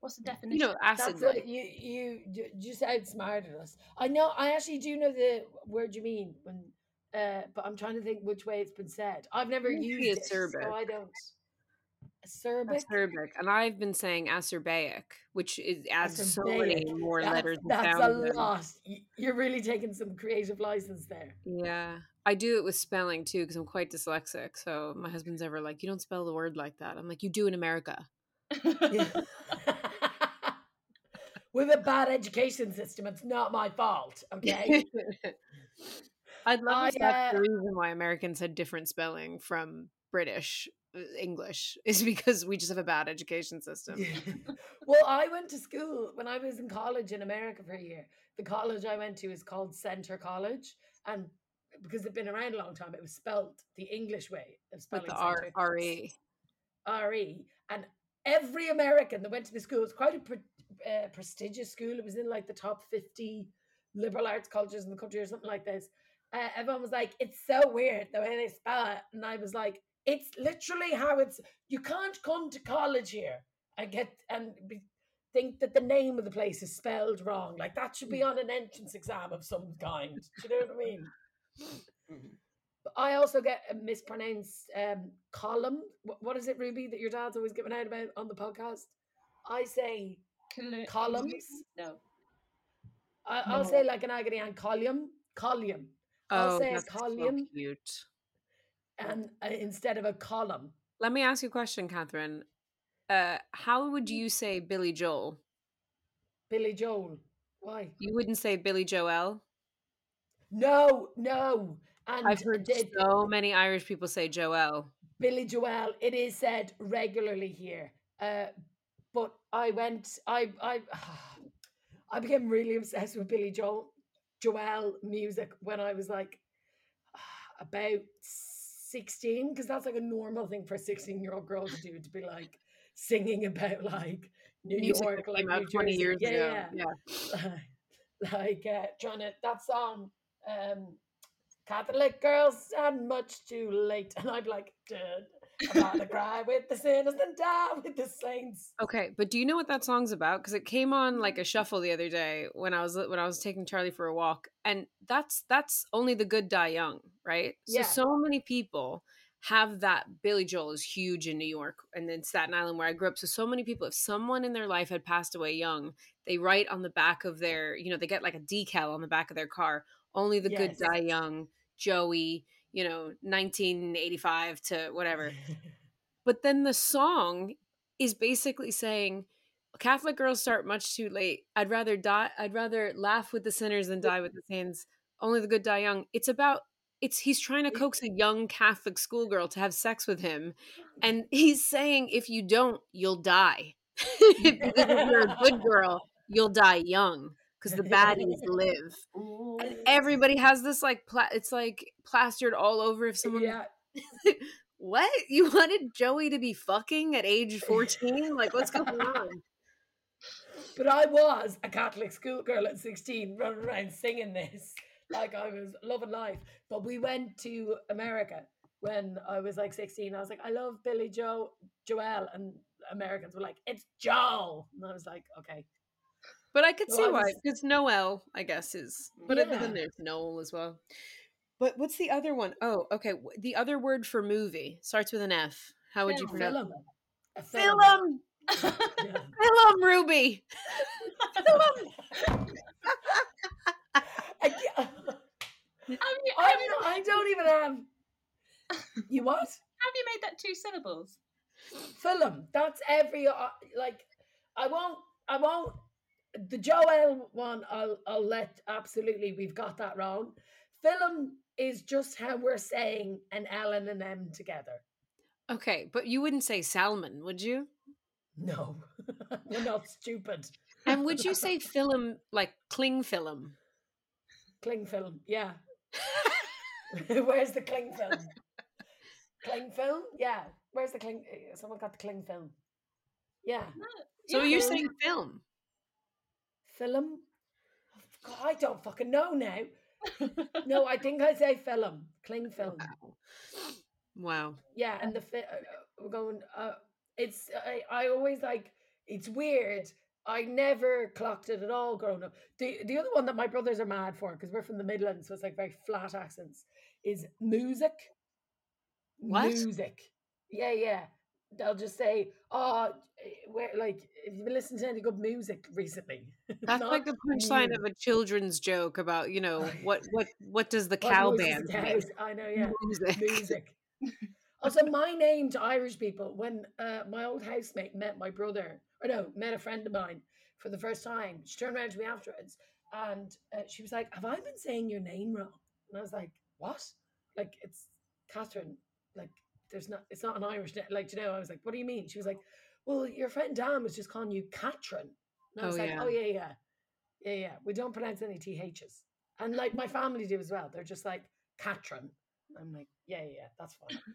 What's the definition? You know, acid. That's what you you j- just outsmarted us. I know. I actually do know the word you mean when, uh, but I'm trying to think which way it's been said. I've never Maybe used it, so acerbic. I don't. Acerbic. Acerbic. And I've been saying acerbaic, which is adds so many Acerbic. more That's, letters that's a lot. You're really taking some creative license there. Yeah. I do it with spelling too because I'm quite dyslexic. So my husband's ever like, you don't spell the word like that. I'm like, you do in America. Yeah. With a bad education system, it's not my fault. Okay. I'd love that's the uh, reason why Americans had different spelling from British English is because we just have a bad education system. well, I went to school when I was in college in America for a year. The college I went to is called Centre College, and because it'd been around a long time, it was spelled the English way of With spelling the R center. R E. And every American that went to the school, it was quite a pre- uh, prestigious school. It was in like the top 50 liberal arts colleges in the country or something like this. Uh, everyone was like, it's so weird the way they spell it. And I was like, it's literally how it's, you can't come to college here and get, and be, think that the name of the place is spelled wrong. Like that should be on an entrance exam of some kind. Do you know what I mean? Mhm. But I also get a mispronounced um, column. Wh- What is it, Ruby, that your dad's always giving out about on the podcast? I say, Col- Columns? No. I, I'll No. say like an agony and column, column, I'll Oh, say a that's so cute. And uh, instead of a column. Let me ask you a question, Catherine. Uh, how would you say Billy Joel? Billy Joel. Why? You wouldn't say Billy Joel. No, no. And I've heard so many Irish people say Joel. Billy Joel. It is said regularly here. Uh, but I went. I I I became really obsessed with Billy Joel Joel music when I was like about sixteen, because that's like a normal thing for a sixteen-year-old girl to do to be like singing about like New Music York, like New 20 Jersey. years yeah, ago. yeah. like uh, trying to that song um catholic girls and much too late and i'm like dude i'm gonna cry with the sinners and die with the saints Okay, but do you know what that song's about? Because it came on like a mm. shuffle the other day when I was when I was taking Charlie for a walk, and that's that's only the good die young, right? Yeah. So so many people have that. Billy Joel is huge in New York and then Staten Island where I grew up. So so many people, if someone in their life had passed away young, they write on the back of their, you know, they get like a decal on the back of their car. Only the good die young, Joey, you know, 1985 to whatever. But then the song is basically saying catholic girls start much too late. I'd rather die i'd rather laugh with the sinners than die with the saints. Only the good die young. It's about it's he's trying to coax a young catholic schoolgirl to have sex with him and he's saying if you don't you'll die. If you're a good girl you'll die young because the baddies live. And everybody has this like pla- it's like plastered all over if someone yeah. What? You wanted Joey to be fucking at age 14? Like, what's going on? but i was a catholic schoolgirl at 16 running around singing this like i was loving life. But we went to america when i was like 16 i was like i love billy joe joel and americans were like it's joel. And i was like okay But I could So see I why. Because Noel, I guess, is. But it- then there's Noel as well. But what's the other one? Oh, okay. The other word for movie starts with an F. How would you pronounce film a Film! Yeah. Film, Ruby! Film! I, ca- Have I, don't- I don't even have. You what? have you made that two syllables? Film. That's every uh, like. I won't. I won't. The Joel one. I'll. I'll let. Absolutely, we've got that wrong. Film is just how we're saying an L and an M together. Okay, but you wouldn't say salmon, would you? No, we're not stupid. And would you say film like cling film? Cling film. Yeah. Where's the cling film? Cling film? Yeah. Where's the cling? eh, Someone got the cling film. Yeah. So Yeah, you're saying film. Film? God, I don't fucking know now. No, I think I say film. Cling film. Wow. Wow. Yeah, and the fi- uh, uh, we're going. Uh, it's I, I always like. It's weird. I never clocked it at all growing up. The the other one that my brothers are mad for because we're from the Midlands, so it's like very flat accents. Is music. What? Music. Yeah, yeah. They'll just say, "Oh, where like if you've been listening to any good music recently." That's like the punchline of a children's joke about, you know, what what what does the cow band the I know, yeah. Music. music. also, my name to Irish people, when uh, my old housemate met my brother, or no, met a friend of mine for the first time, she turned around to me afterwards and uh, she was like, Have I been saying your name wrong? And I was like, What? Like, it's Catherine. Like, there's not, it's not an Irish name. Like, you know, I was like, What do you mean? She was like, Well, your friend Dan was just calling you Catherine. And I Oh, was like, oh, yeah. Oh, yeah, yeah. Yeah, yeah. We don't pronounce any THs. And like my family do as well. They're just like Catherine. I'm like, yeah, yeah, yeah, that's fine.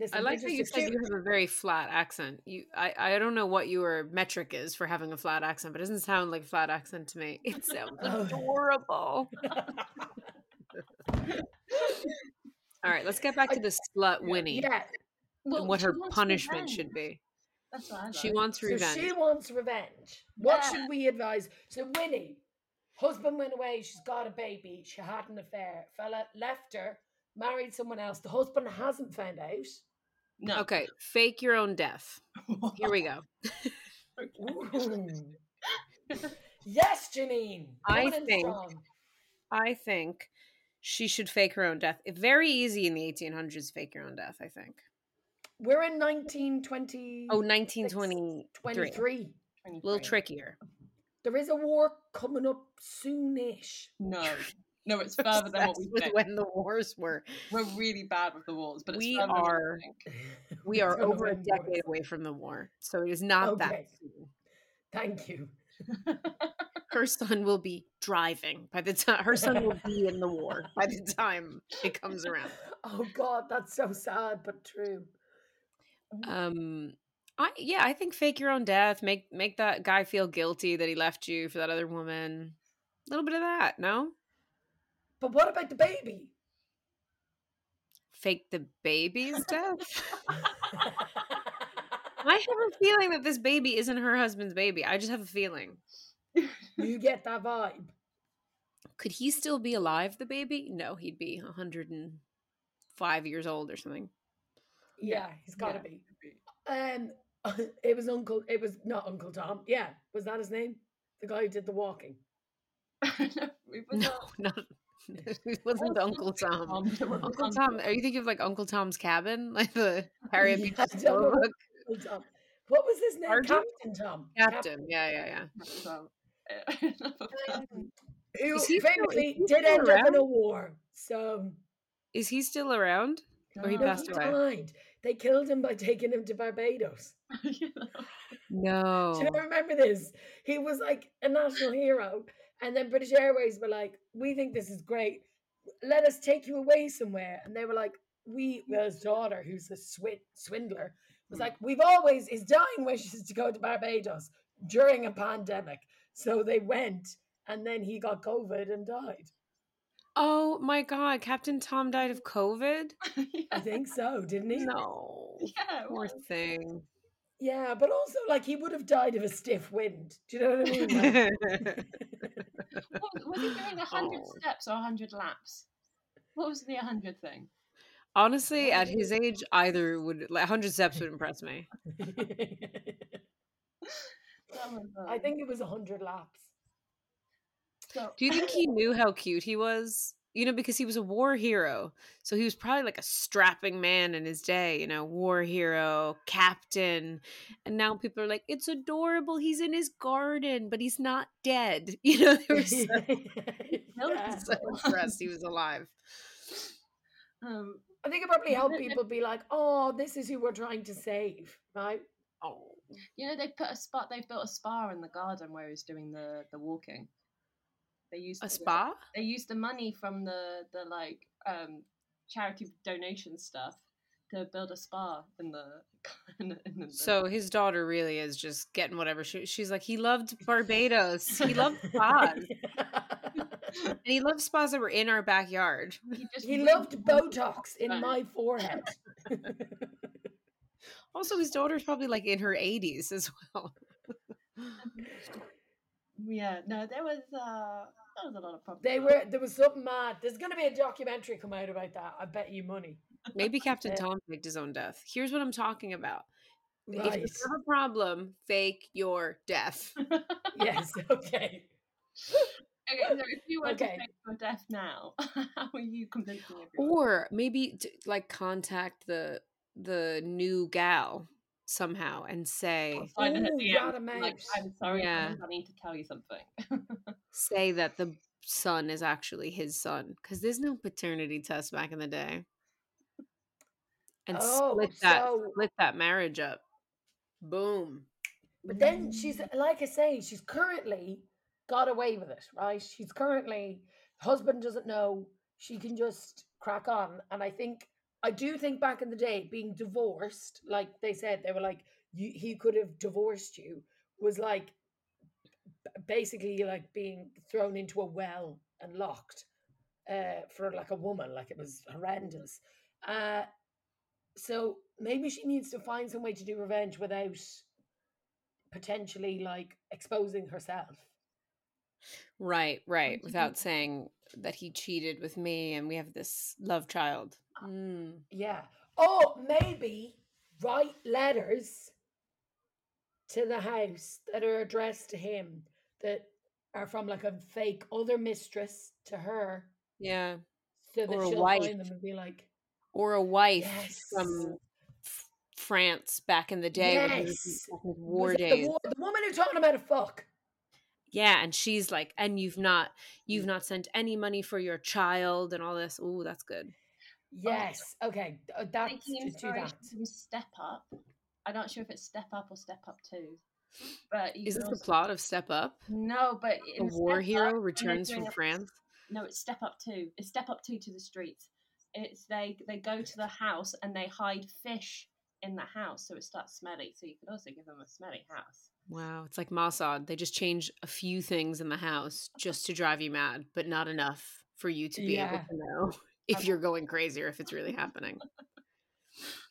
Listen, I like that you said you have a very flat accent. You, I, I don't know what your metric is for having a flat accent, but it doesn't sound like a flat accent to me. It sounds Oh. adorable. All right, let's get back to the slut Winnie Yeah, and what her punishment should be. That's what I like. She wants So revenge. she wants revenge. What Yeah. should we advise? So Winnie, husband went away. She's got a baby. She had an affair. Fella left her, married someone else. The husband hasn't found out. no. Okay, fake your own death. Here we go. Yes, Janine. I think- strong. I think she should fake her own death. Very easy in the 1800s, fake your own death, I think. we're in 1920. Oh, 1923. 23. A little trickier. There is a war coming up soonish. No. No, it's further than what we Obsessed with think. when the wars were. We're really bad with the wars, but it's We further than what are- think. We are over a when wars- decade away from the war. So it is not that soon. Thank you. Her son will be driving by the time her son will be in the war by the time it comes around. Oh God, that's so sad but true. Um I yeah, I think fake your own death. Make make that guy feel guilty that he left you for that other woman. A little bit of that, no? But what about the baby? Fake the baby's death. I have a feeling that this baby isn't her husband's baby. I just have a feeling. you get that vibe. Could he still be alive, the baby? No, he'd be 105 years old or something. Yeah, he's got to yeah. be. Um, it was Uncle. It was not Uncle Tom. Yeah, was that his name? The guy who did the walking. no, No, not- not. It wasn't Uncle Tom. Uncle Uncle- Tom. Are you thinking of like Uncle Tom's Cabin, like the Harriet Yeah, Beecher I don't Stowe know. book? Uncle Tom. What was his name? Sergeant? Captain Tom. Captain. Yeah, yeah, yeah. So, Captain. Who Is he still- famously is did still end up in a war. So Is he still around? Or he No. no, passed he away. died. They killed him by taking him to Barbados. you know. No. Do you remember this? He was like a national hero. And then British Airways were like, We think this is great. Let us take you away somewhere. And they were like, We, well, his daughter, who's a swindler, was hmm. like, We've always, his dying wish is to go to Barbados during a pandemic. So they went, and then he got COVID and died. Oh my God! Captain Tom died of COVID. I think so, didn't he? No, yeah, it poor was. thing. Yeah, but also, like, he would have died of a stiff wind. Do you know what I mean? Like, What was, was he doing a hundred Oh. steps or a hundred laps? What was the hundred thing? Honestly, at his age, either would like hundred steps would impress me. I um, think it was 100 laps. so. Do you think he knew how cute he was? You know, because he was a war hero. So he was probably like a strapping man in his day, you know, war hero, captain. And now people are like, it's adorable. He's in his garden, but he's not dead. You know, they were so, Yeah. so impressed he was alive. Um, I think it probably helped people be like, oh, this is who we're trying to save, right? Oh. you know, they put a spa, They've built a spa in the garden where he's doing the the walking. They used A the- spa? They used the money from the the like um charity donation stuff to build a spa in the. In the, in the So his daughter really is just getting whatever she, she's like. He loved Barbados. He loved spas, and he loved spas that were in our backyard. he, just he loved Botox in Right. my forehead. Also, his daughter's probably like in her eighties as well. Yeah, no, there was uh there was a lot of problems. they were there was something mad. There's gonna be a documentary come out about that. I bet you money. Maybe Captain Yeah. Tom faked his own death. Here's what I'm talking about. If you have a problem, fake your death. yes, okay. Okay, so if you were Okay. to fake your death now, how are you convincing everyone? Or maybe t- like contact the the new gal somehow and say Find her Ooh, DM, rat a like. I'm sorry, Yeah. I need to tell you something. say that the son is actually his son because there's no paternity test back in the day. And Oh, split that so- split that marriage up. Boom. But then she's mm. like I say, she's currently got away with it, right? She's currently husband doesn't know. She can just crack on. And I think I do think back in the day, being divorced, like they said, they were like, you, he could have divorced you, was like basically like being thrown into a well and locked uh, for like a woman. Like it was horrendous. Uh, So maybe she needs to find some way to do revenge without potentially like exposing herself. Right, right. Without saying that he cheated with me and we have this love child. Mm. Yeah. Or maybe write letters to the house that are addressed to him that are from like a fake other mistress to her Yeah. so that Or a she'll wife. find them and be like, Or a wife Yes. from France back in the day when Yes. "Was war it the, days. wo- the woman who's talking about a fuck. Yeah, and she's like, and you've not you've not sent any money for your child and all this. oh that's good. Yes. Okay. th- uh, That's Taking to do that. from Step Up. I'm not sure if it's Step Up or Step Up Two. But Is can this the plot of Step Up? No, but A in war Step hero Up, returns from a- France. No, it's Step Up Two. It's Step Up Two to the streets. It's they they go to the house and they hide fish in the house so it starts smelly. So you could also give them a smelly house. Wow, it's like Mossad. They just change a few things in the house just to drive you mad, but not enough for you to be able to know if you're going crazy or if it's really happening.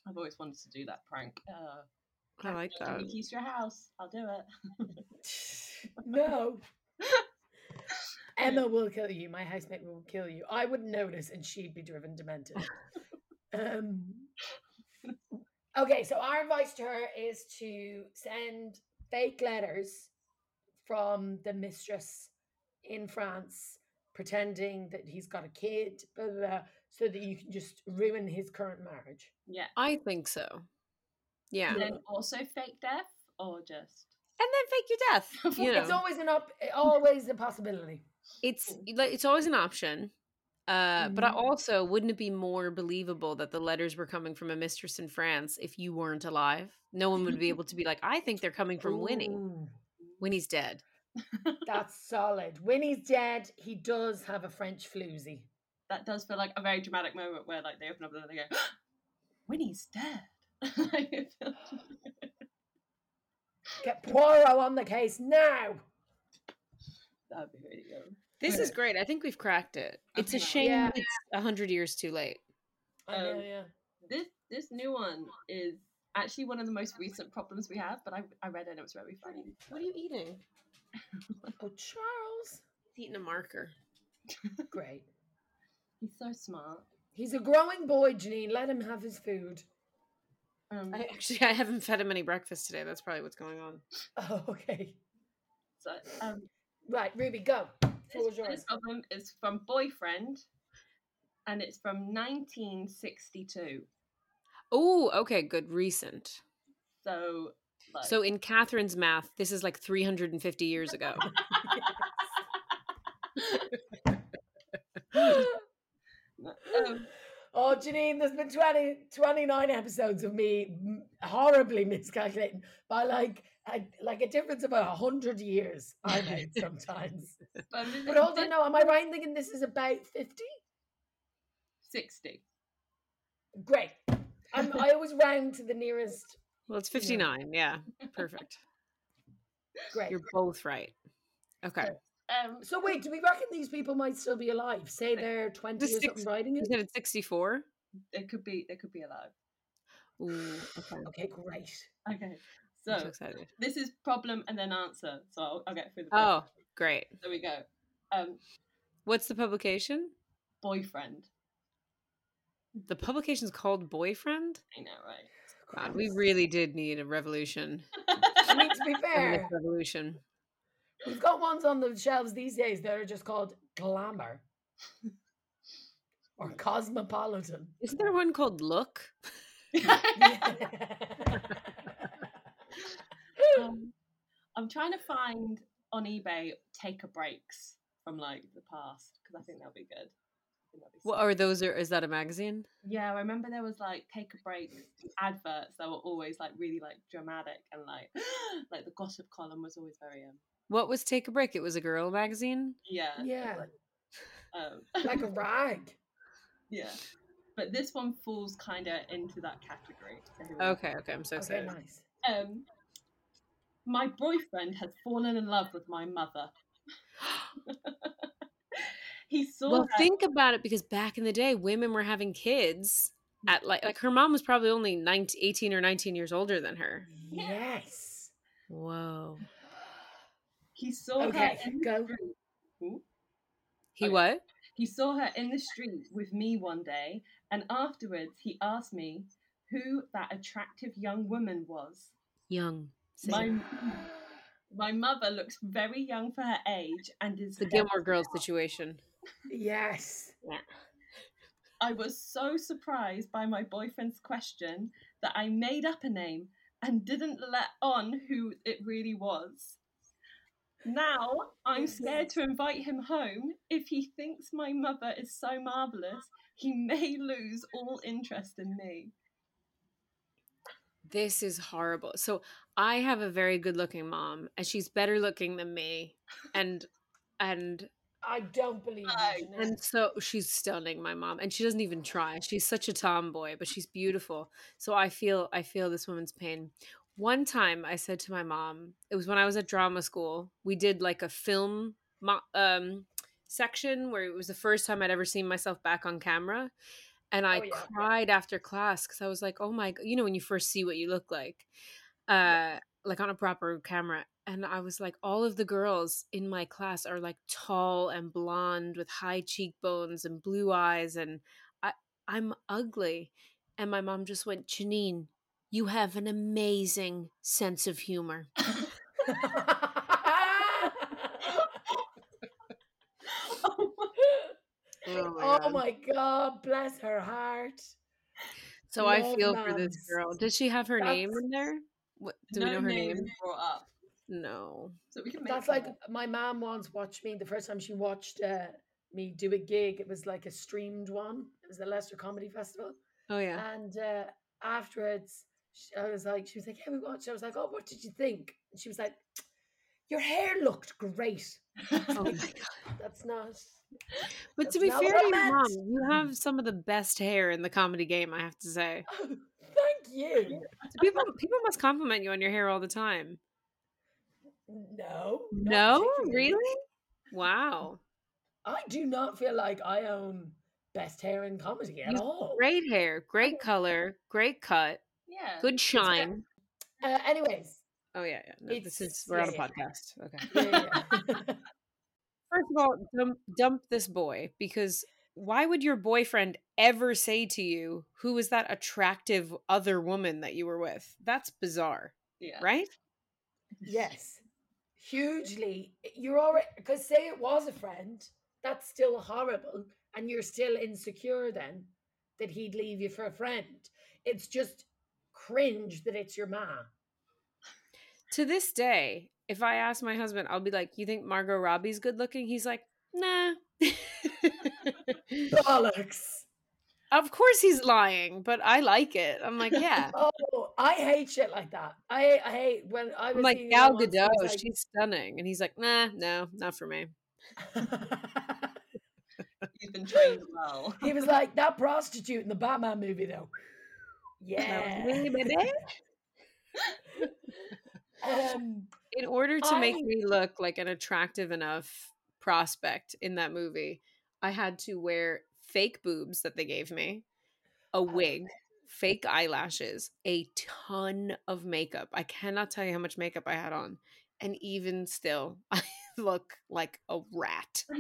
I've always wanted to do that prank. Uh, I like that. me keys to your house. I'll do it. No. Emma will kill you. My housemate will kill you. I wouldn't notice, and she'd be driven demented. um, okay, so our advice to her is to send fake letters from the mistress in France, pretending that he's got a kid, blah, blah, blah, so that you can just ruin his current marriage. Yeah. I think so. Yeah. And And then also fake death or just And then fake your death. You know, It's always an up, always a possibility. it's like it's always an option. Uh, but I Mhm. also wouldn't it be more believable that the letters were coming from a mistress in France if you weren't alive? No one would be able to be like, I think they're coming from Winnie. Winnie's dead. That's solid. Winnie's dead. He does have a French floozy. that does feel like a very dramatic moment where like they open up and they go, Winnie's dead. Like, it feels- Get Poirot on the case now. That'd be really good. This is great. I think we've cracked it. It's a shame Yeah. it's a hundred years too late. I know, Um, yeah. This this new one is actually one of the most recent problems we have, but I, I read it and it was very funny. What are you eating? Oh, Charles. He's eating a marker. Great. He's so smart. He's a growing boy, Janine. Let him have his food. Um, I actually I haven't fed him any breakfast today. That's probably what's going on. Oh, okay. so um, Right, Ruby, go. Floor this, is yours. this problem is from Boyfriend, and it's from 1962. Oh, okay, good. Recent. So like, So in Catherine's math, this is like 350 years ago. um, Oh, Janine, there's been 20, 29 episodes of me horribly miscalculating by like a, like a difference of about 100 years I made sometimes. but this But is hold on, no, am I right in thinking this is about 50? 60. Great. I'm, I always round to the nearest. Well, it's 59. Yeah, perfect. Great. You're both right. Okay. Um, So wait, do we reckon these people might still be alive? Say they're 20 The or something six- writing You it? said it's 64? it could be it could be alive. Ooh, okay. Okay, great. Okay, I'm so so excited. this is problem and then answer. So I'll, I'll get through the. problem. Oh, great. there we go. Um, What's the publication? boyfriend. The publication's called Boyfriend? I know, right? God, we really did need a revolution. I mean, to be fair, myth revolution. we've got ones on the shelves these days that are just called Glamour or Cosmopolitan. Isn't there one called Look? um, I'm trying to find on eBay take a breaks from like the past because I think that'll be good. I think that'd be What are those? Are, is that a magazine? Yeah, I remember there was like take a break adverts that were always like really like dramatic and like like the gossip column was always very um What was Take a Break? It was a girl magazine. yeah yeah, um like a rag. yeah. But this one falls kind of into that category. So here we go. Okay, okay. I'm so Okay, excited. nice. Um, my boyfriend has fallen in love with my mother. he saw Well, her. think about it because back in the day, women were having kids at like like her mom was probably only 19, 18 or 19 years older than her. Yes. Whoa. He saw Okay, her in the street. He Okay. what? He saw her in the street with me one day, and afterwards he asked me who that attractive young woman was. Young. Say My my mother looks very young for her age and is the Gilmore Girls situation. Yes. Yeah. I was so surprised by my boyfriend's question that I made up a name and didn't let on who it really was. Now I'm scared to invite him home. If he thinks my mother is so marvelous, he may lose all interest in me. This is horrible. So I have a very good looking mom and she's better looking than me. And and I don't believe I- you, Janine. and so she's stunning, my mom. And she doesn't even try. She's such a tomboy, but she's beautiful. So I feel I feel this woman's pain. One time I said to my mom, it was when I was at drama school. We did like a film um section where it was the first time I'd ever seen myself back on camera. And I Oh, yeah. cried after class because I was like, oh my, g- you know, when you first see what you look like, uh, like on a proper camera. And I was like, all of the girls in my class are like tall and blonde with high cheekbones and blue eyes. And I, I'm ugly. And my mom just went, Janine, you have an amazing sense of humor. oh my god, bless her heart. So I Love feel for this girl. Did she have her name in there? What, do no we know her name name? brought up, No. so we can make That's like up. my mom once watched me the first time she watched uh, me do a gig. It was like a streamed one. It was the Leicester Comedy Festival. Oh yeah. And uh, afterwards, sh- I was like, she was like, "Yeah, we watched." I was like, "Oh, what did you think?" And she was like, "Your hair looked great." Oh my god. That's not. But to be fair to your mom, you have some of the best hair in the comedy game. I have to say. Thank you. So people people must compliment you on your hair all the time. No. No, really? Wow. I do not feel like I own best hair in comedy at all. Great hair, great color, great cut, yeah. good shine. Uh, anyways, Oh yeah, yeah. No, this is we're on a yeah, yeah. podcast. Okay. yeah, yeah. First of all, dump, dump this boy because why would your boyfriend ever say to you, "Who was that attractive other woman that you were with?" That's bizarre, yeah. right? yes, hugely. You're already because say it was a friend, that's still horrible, and you're still insecure then that he'd leave you for a friend. It's just cringe that it's your ma. To this day, if I ask my husband, I'll be like, "You think Margot Robbie's good looking?" He's like, "Nah." Bollocks. of course he's lying, but I like it. I'm like, yeah. Oh, I hate shit like that. I, I hate when I was I'm like Gal Gadot, was like- she's stunning, and he's like, "Nah, no, not for me." He's been trained well. he was like that prostitute in the Batman movie, though. Yeah. Um, in order to make me look like an attractive enough prospect in that movie, I had to wear fake boobs that they gave me, a wig, fake eyelashes, a ton of makeup. I cannot tell you how much makeup I had on. And even still, I look like a rat. no,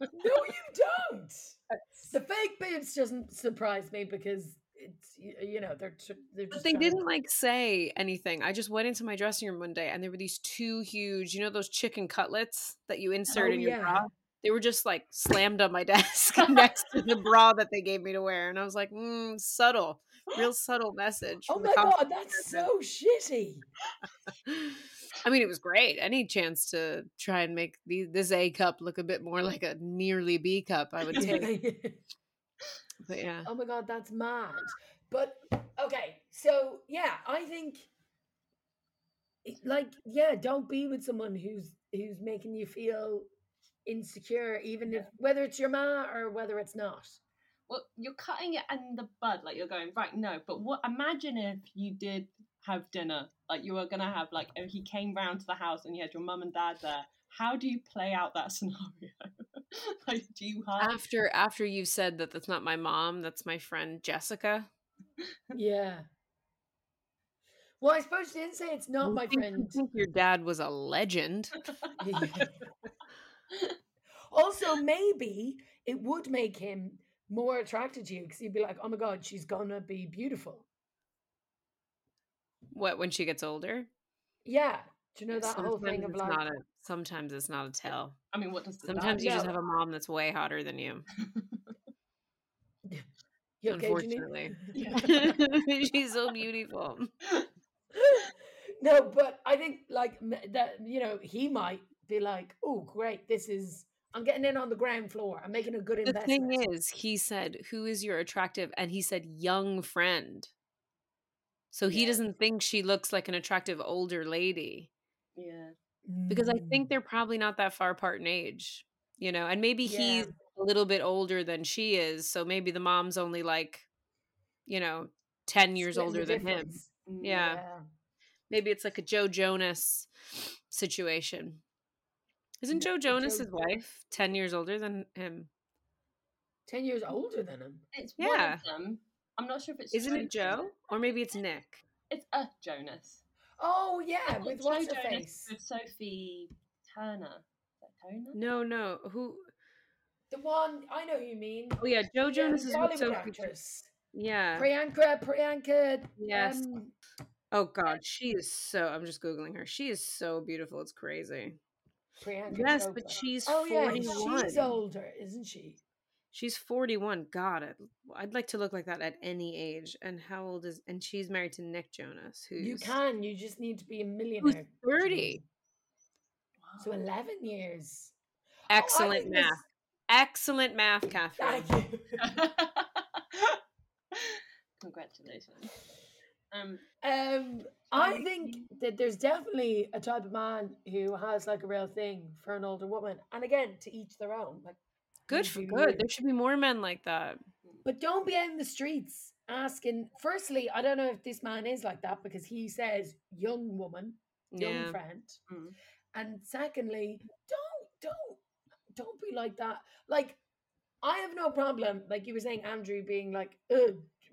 you don't. The fake boobs doesn't surprise me because it's you know they're they're But they didn't like say anything. I just went into my dressing room one day and there were these two huge, you know, those chicken cutlets that you insert Oh, in your yeah. bra? They were just like slammed on my desk next to the bra that they gave me to wear. And I was like, mm, subtle, real subtle message. Oh my god, that's so shitty. I mean, it was great. Any chance to try and make the, this A cup look a bit more like a nearly B cup, I would take. But yeah. oh my god, that's mad. But okay, so yeah, I think like yeah, don't be with someone who's who's making you feel insecure, even if whether it's your ma or whether it's not. Well, you're cutting it in the bud, like you're going right. No, but what? Imagine if you did have dinner, like you were gonna have, like if he came round to the house and you had your mum and dad there. How do you play out that scenario? like, do you hide? After after you've said that that's not my mom, that's my friend Jessica. Yeah. Well, I suppose she didn't say it's not You my think- you friend. think your dad was a legend. Also, maybe it would make him more attracted to you because he'd be like, "Oh my god, she's gonna be beautiful." What when she gets older? Yeah. Do you know that whole thing of like, not a, sometimes it's not a tell. I mean, what does Sometimes you just have a mom that's way hotter than you. you okay? Unfortunately. She's so beautiful. no, but I think like that. You know, he might be like, "Oh, great! This is I'm getting in on the ground floor. I'm making a good The investment." The thing is, he said, Who is your attractive? And he said, Young friend. So he Yeah. doesn't think she looks like an attractive older lady. Yeah. Because I Mm. think they're probably not that far apart in age, you know, and maybe he's a little bit older than she is. So maybe the mom's only like, you know, 10 years older than him. difference. Mm. Yeah. Maybe it's like a Joe Jonas situation. Isn't Joe Joe Jonas his Jo- wife 10 years older than him? ten years older than him. It's one of them. I'm not sure if it's Isn't it Joe Joe? Or maybe it's Nick. It's a Jonas. Oh yeah, Not with Joe what's her face? With Sophie Turner. Turner? No, no. Who? The one I know who you mean. Oh, yeah. Joe Yeah, Jonas is with Sophie. actress. Yeah. Priyanka, Priyanka. Yes. Um, Oh, God. She is so. I'm just Googling her. She is so beautiful. It's crazy. Priyanka Yes, Chopra. but she's oh yeah, she's older, isn't she? She's 41. God, I'd, I'd like to look like that at any age. And how old is. And she's married to Nick Jonas, who's. You can. You just need to be a millionaire. 30. So eleven years. Excellent think this- math. Excellent math, Catherine. Thank you. Congratulations. Um, Um, I think that there's definitely a type of man who has like a real thing for an older woman, and again, to each their own. Like, Good for good. There should be more men like that. But don't be out in the streets asking. Firstly, I don't know if this man is like that because he says young woman, young Yeah. friend. Mm. And secondly, don't don't don't be like that. Like I have no problem, like you were saying, Andrew being like,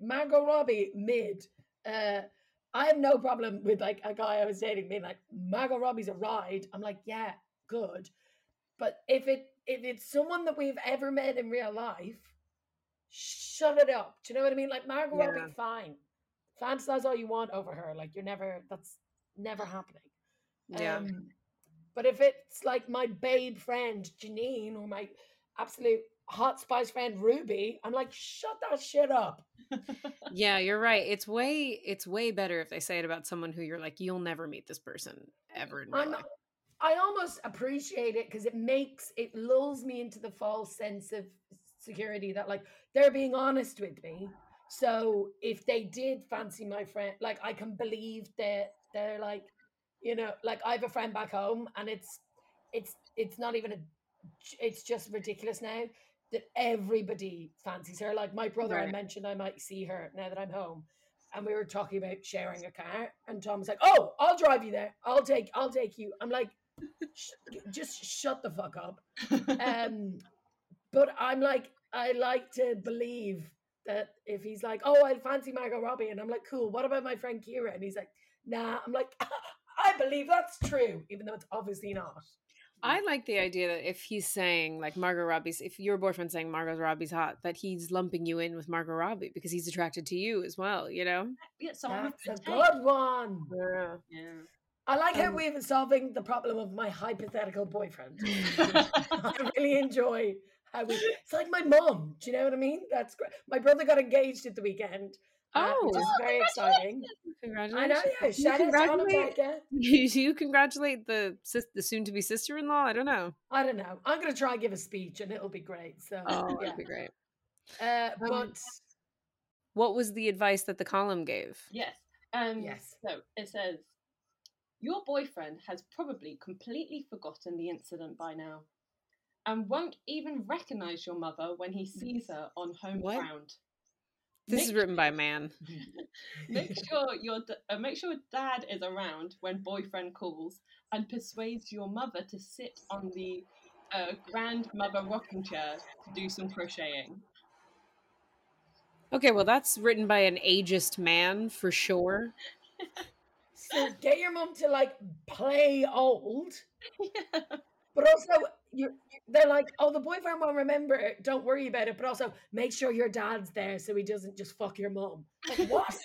Margot Robbie mid. Uh I have no problem with like a guy I was dating being like, Margot Robbie's a ride. I'm like, yeah, good. But if it if it's someone that we've ever met in real life, shut it up. Do you know what I mean? Like Margot Yeah. Robbie, fine. Fantasize all you want over her. Like you're never that's never happening. Yeah. Um, but if it's like my babe friend Janine or my absolute hot spice friend Ruby, I'm like, shut that shit up. yeah, you're right. It's way it's way better if they say it about someone who you're like, you'll never meet this person ever in real I'm, life. I almost appreciate it because it makes it lulls me into the false sense of security that like they're being honest with me. So if they did fancy my friend, like I can believe that they're like, you know, like I have a friend back home and it's it's it's not even a it's just ridiculous now that everybody fancies her. Like my brother, I mentioned I might see her now that I'm home. And we were talking about sharing a car, and Tom was like, "Oh, I'll drive you there. I'll take, I'll take you." I'm like, "Sh- "Just shut the fuck up." Um, but I'm like, I like to believe that if he's like, "Oh, I fancy Margot Robbie," and I'm like, "Cool. What about my friend Kira?" And he's like, "Nah." I'm like, "I believe that's true, even though it's obviously not." I like the idea that if he's saying like Margot Robbie's, if your boyfriend's saying Margot Robbie's hot, that he's lumping you in with Margot Robbie because he's attracted to you as well. You know? yeah, someone with That's a good good one. Yeah. Yeah. I like how Um, we're solving the problem of my hypothetical boyfriend. I really enjoy how we. It's like my mom. Do you know what I mean? That's great. My brother got engaged at the weekend. uh, which is Oh. very exciting. Congratulations! I know. Yeah, You shout out to Anna congratulate, Becca. you, you congratulate the the soon to be sister in law. I don't know. I don't know. I'm gonna try and give a speech, and it'll be great. So Oh, yeah. that'd be great. Uh, Um, but What was the advice that the column gave? Yes. Um, Yes. So it says, Your boyfriend has probably completely forgotten the incident by now and won't even recognize your mother when he sees her on home What? ground. This is Make- written by a man. Make sure your uh, make sure dad is around when boyfriend calls and persuades your mother to sit on the uh, grandmother rocking chair to do some crocheting. Okay, well, that's written by an ageist man for sure. So get your mum to like play old, yeah. but also you're they're like, oh, the boyfriend won't remember it. Don't worry about it. But also make sure your dad's there so he doesn't just fuck your mum. Like, what?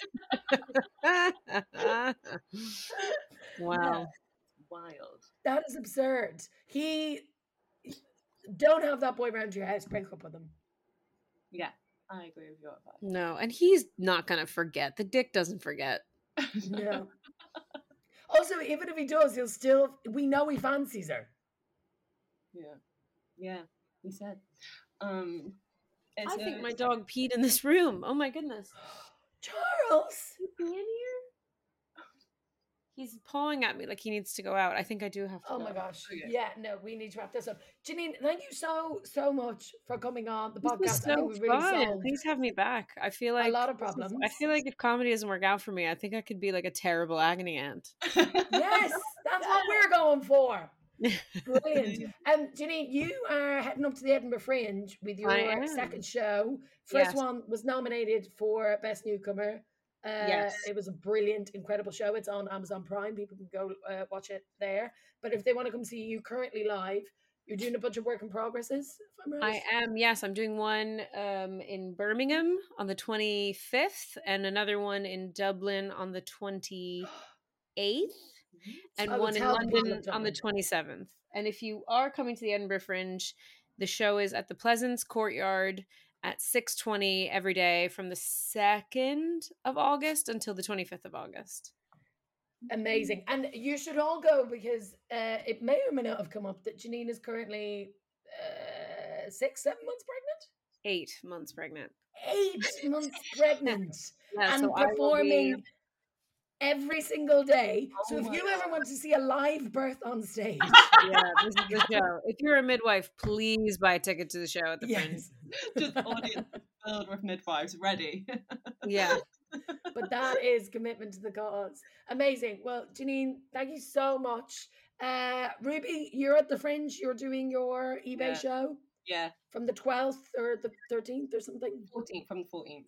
wow. Wild. that is absurd. He don't have that boy around your house. Break up with him. Yeah, I agree with your advice. No, and he's not going to forget. The dick doesn't forget. No. Also, even if he does, he'll still. We know he fancies her. Yeah. Yeah, he said. Um, it's I think my dog peed in this room. Oh my goodness. Charles. Is he in here? He's pawing at me like he needs to go out. I think I do have to Oh go. my gosh. Okay. Yeah, no, we need to wrap this up. Janine, thank you so, so much for coming on the podcast. This was I so think we really solved Please have me back. I feel like a lot of this is- problems. I feel like if comedy doesn't work out for me, I think I could be like a terrible agony aunt. yes, that's what we're going for. Brilliant. Um, Janine, you are heading up to the Edinburgh Fringe with your second show. First Yes. one was nominated for Best Newcomer. Uh, Yes. It was a brilliant, incredible show. It's on Amazon Prime. People can go uh, watch it there. But if they want to come see you currently live, you're doing a bunch of work in progresses, if I'm right. I am, yes. I'm doing one um, in Birmingham on the 25th and another one in Dublin on the 28th and I one in tell the people London on the 27th. And if you are coming to the Edinburgh Fringe, the show is at the Pleasance Courtyard at 6:20 every day from the 2nd of August until the 25th of August. Amazing. And you should all go because uh, it may or may not have come up that Janine is currently uh, six, seven months pregnant. 8 months pregnant. Eight months pregnant. Yeah, and so performing be- every single day. so Oh if my you ever want to see a live birth on stage, yeah, this is the show. If you're a midwife, please buy a ticket to the show at the Fringe. yes. Just audience filled with midwives ready. Yeah. but that is commitment to the cause. Amazing. Well, Janine, thank you so much. Uh, Ruby, you're at the Fringe. You're doing your eBay Yeah. show yeah, from the 12th or the 13th or something. 14th from the 14th.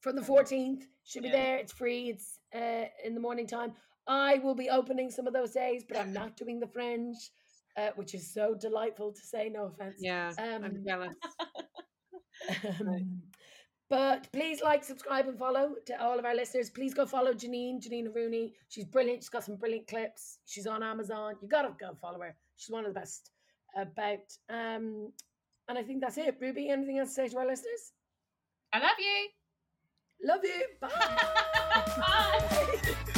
From the 14th. Should be there. It's free. It's uh, in the morning time. I will be opening some of those days, but I'm not doing the Fringe, uh, which is so delightful to say. No offense. Yeah. I'm Um, jealous. Um, but please like, subscribe, and follow to all of our listeners. Please go follow Janine, Janine Harouni. She's brilliant. She's got some brilliant clips. She's on Amazon. You gotta go follow her. She's one of the best about. Um, and I think that's it. Ruby, anything else to say to our listeners? I love you. Love you. Bye. Bye.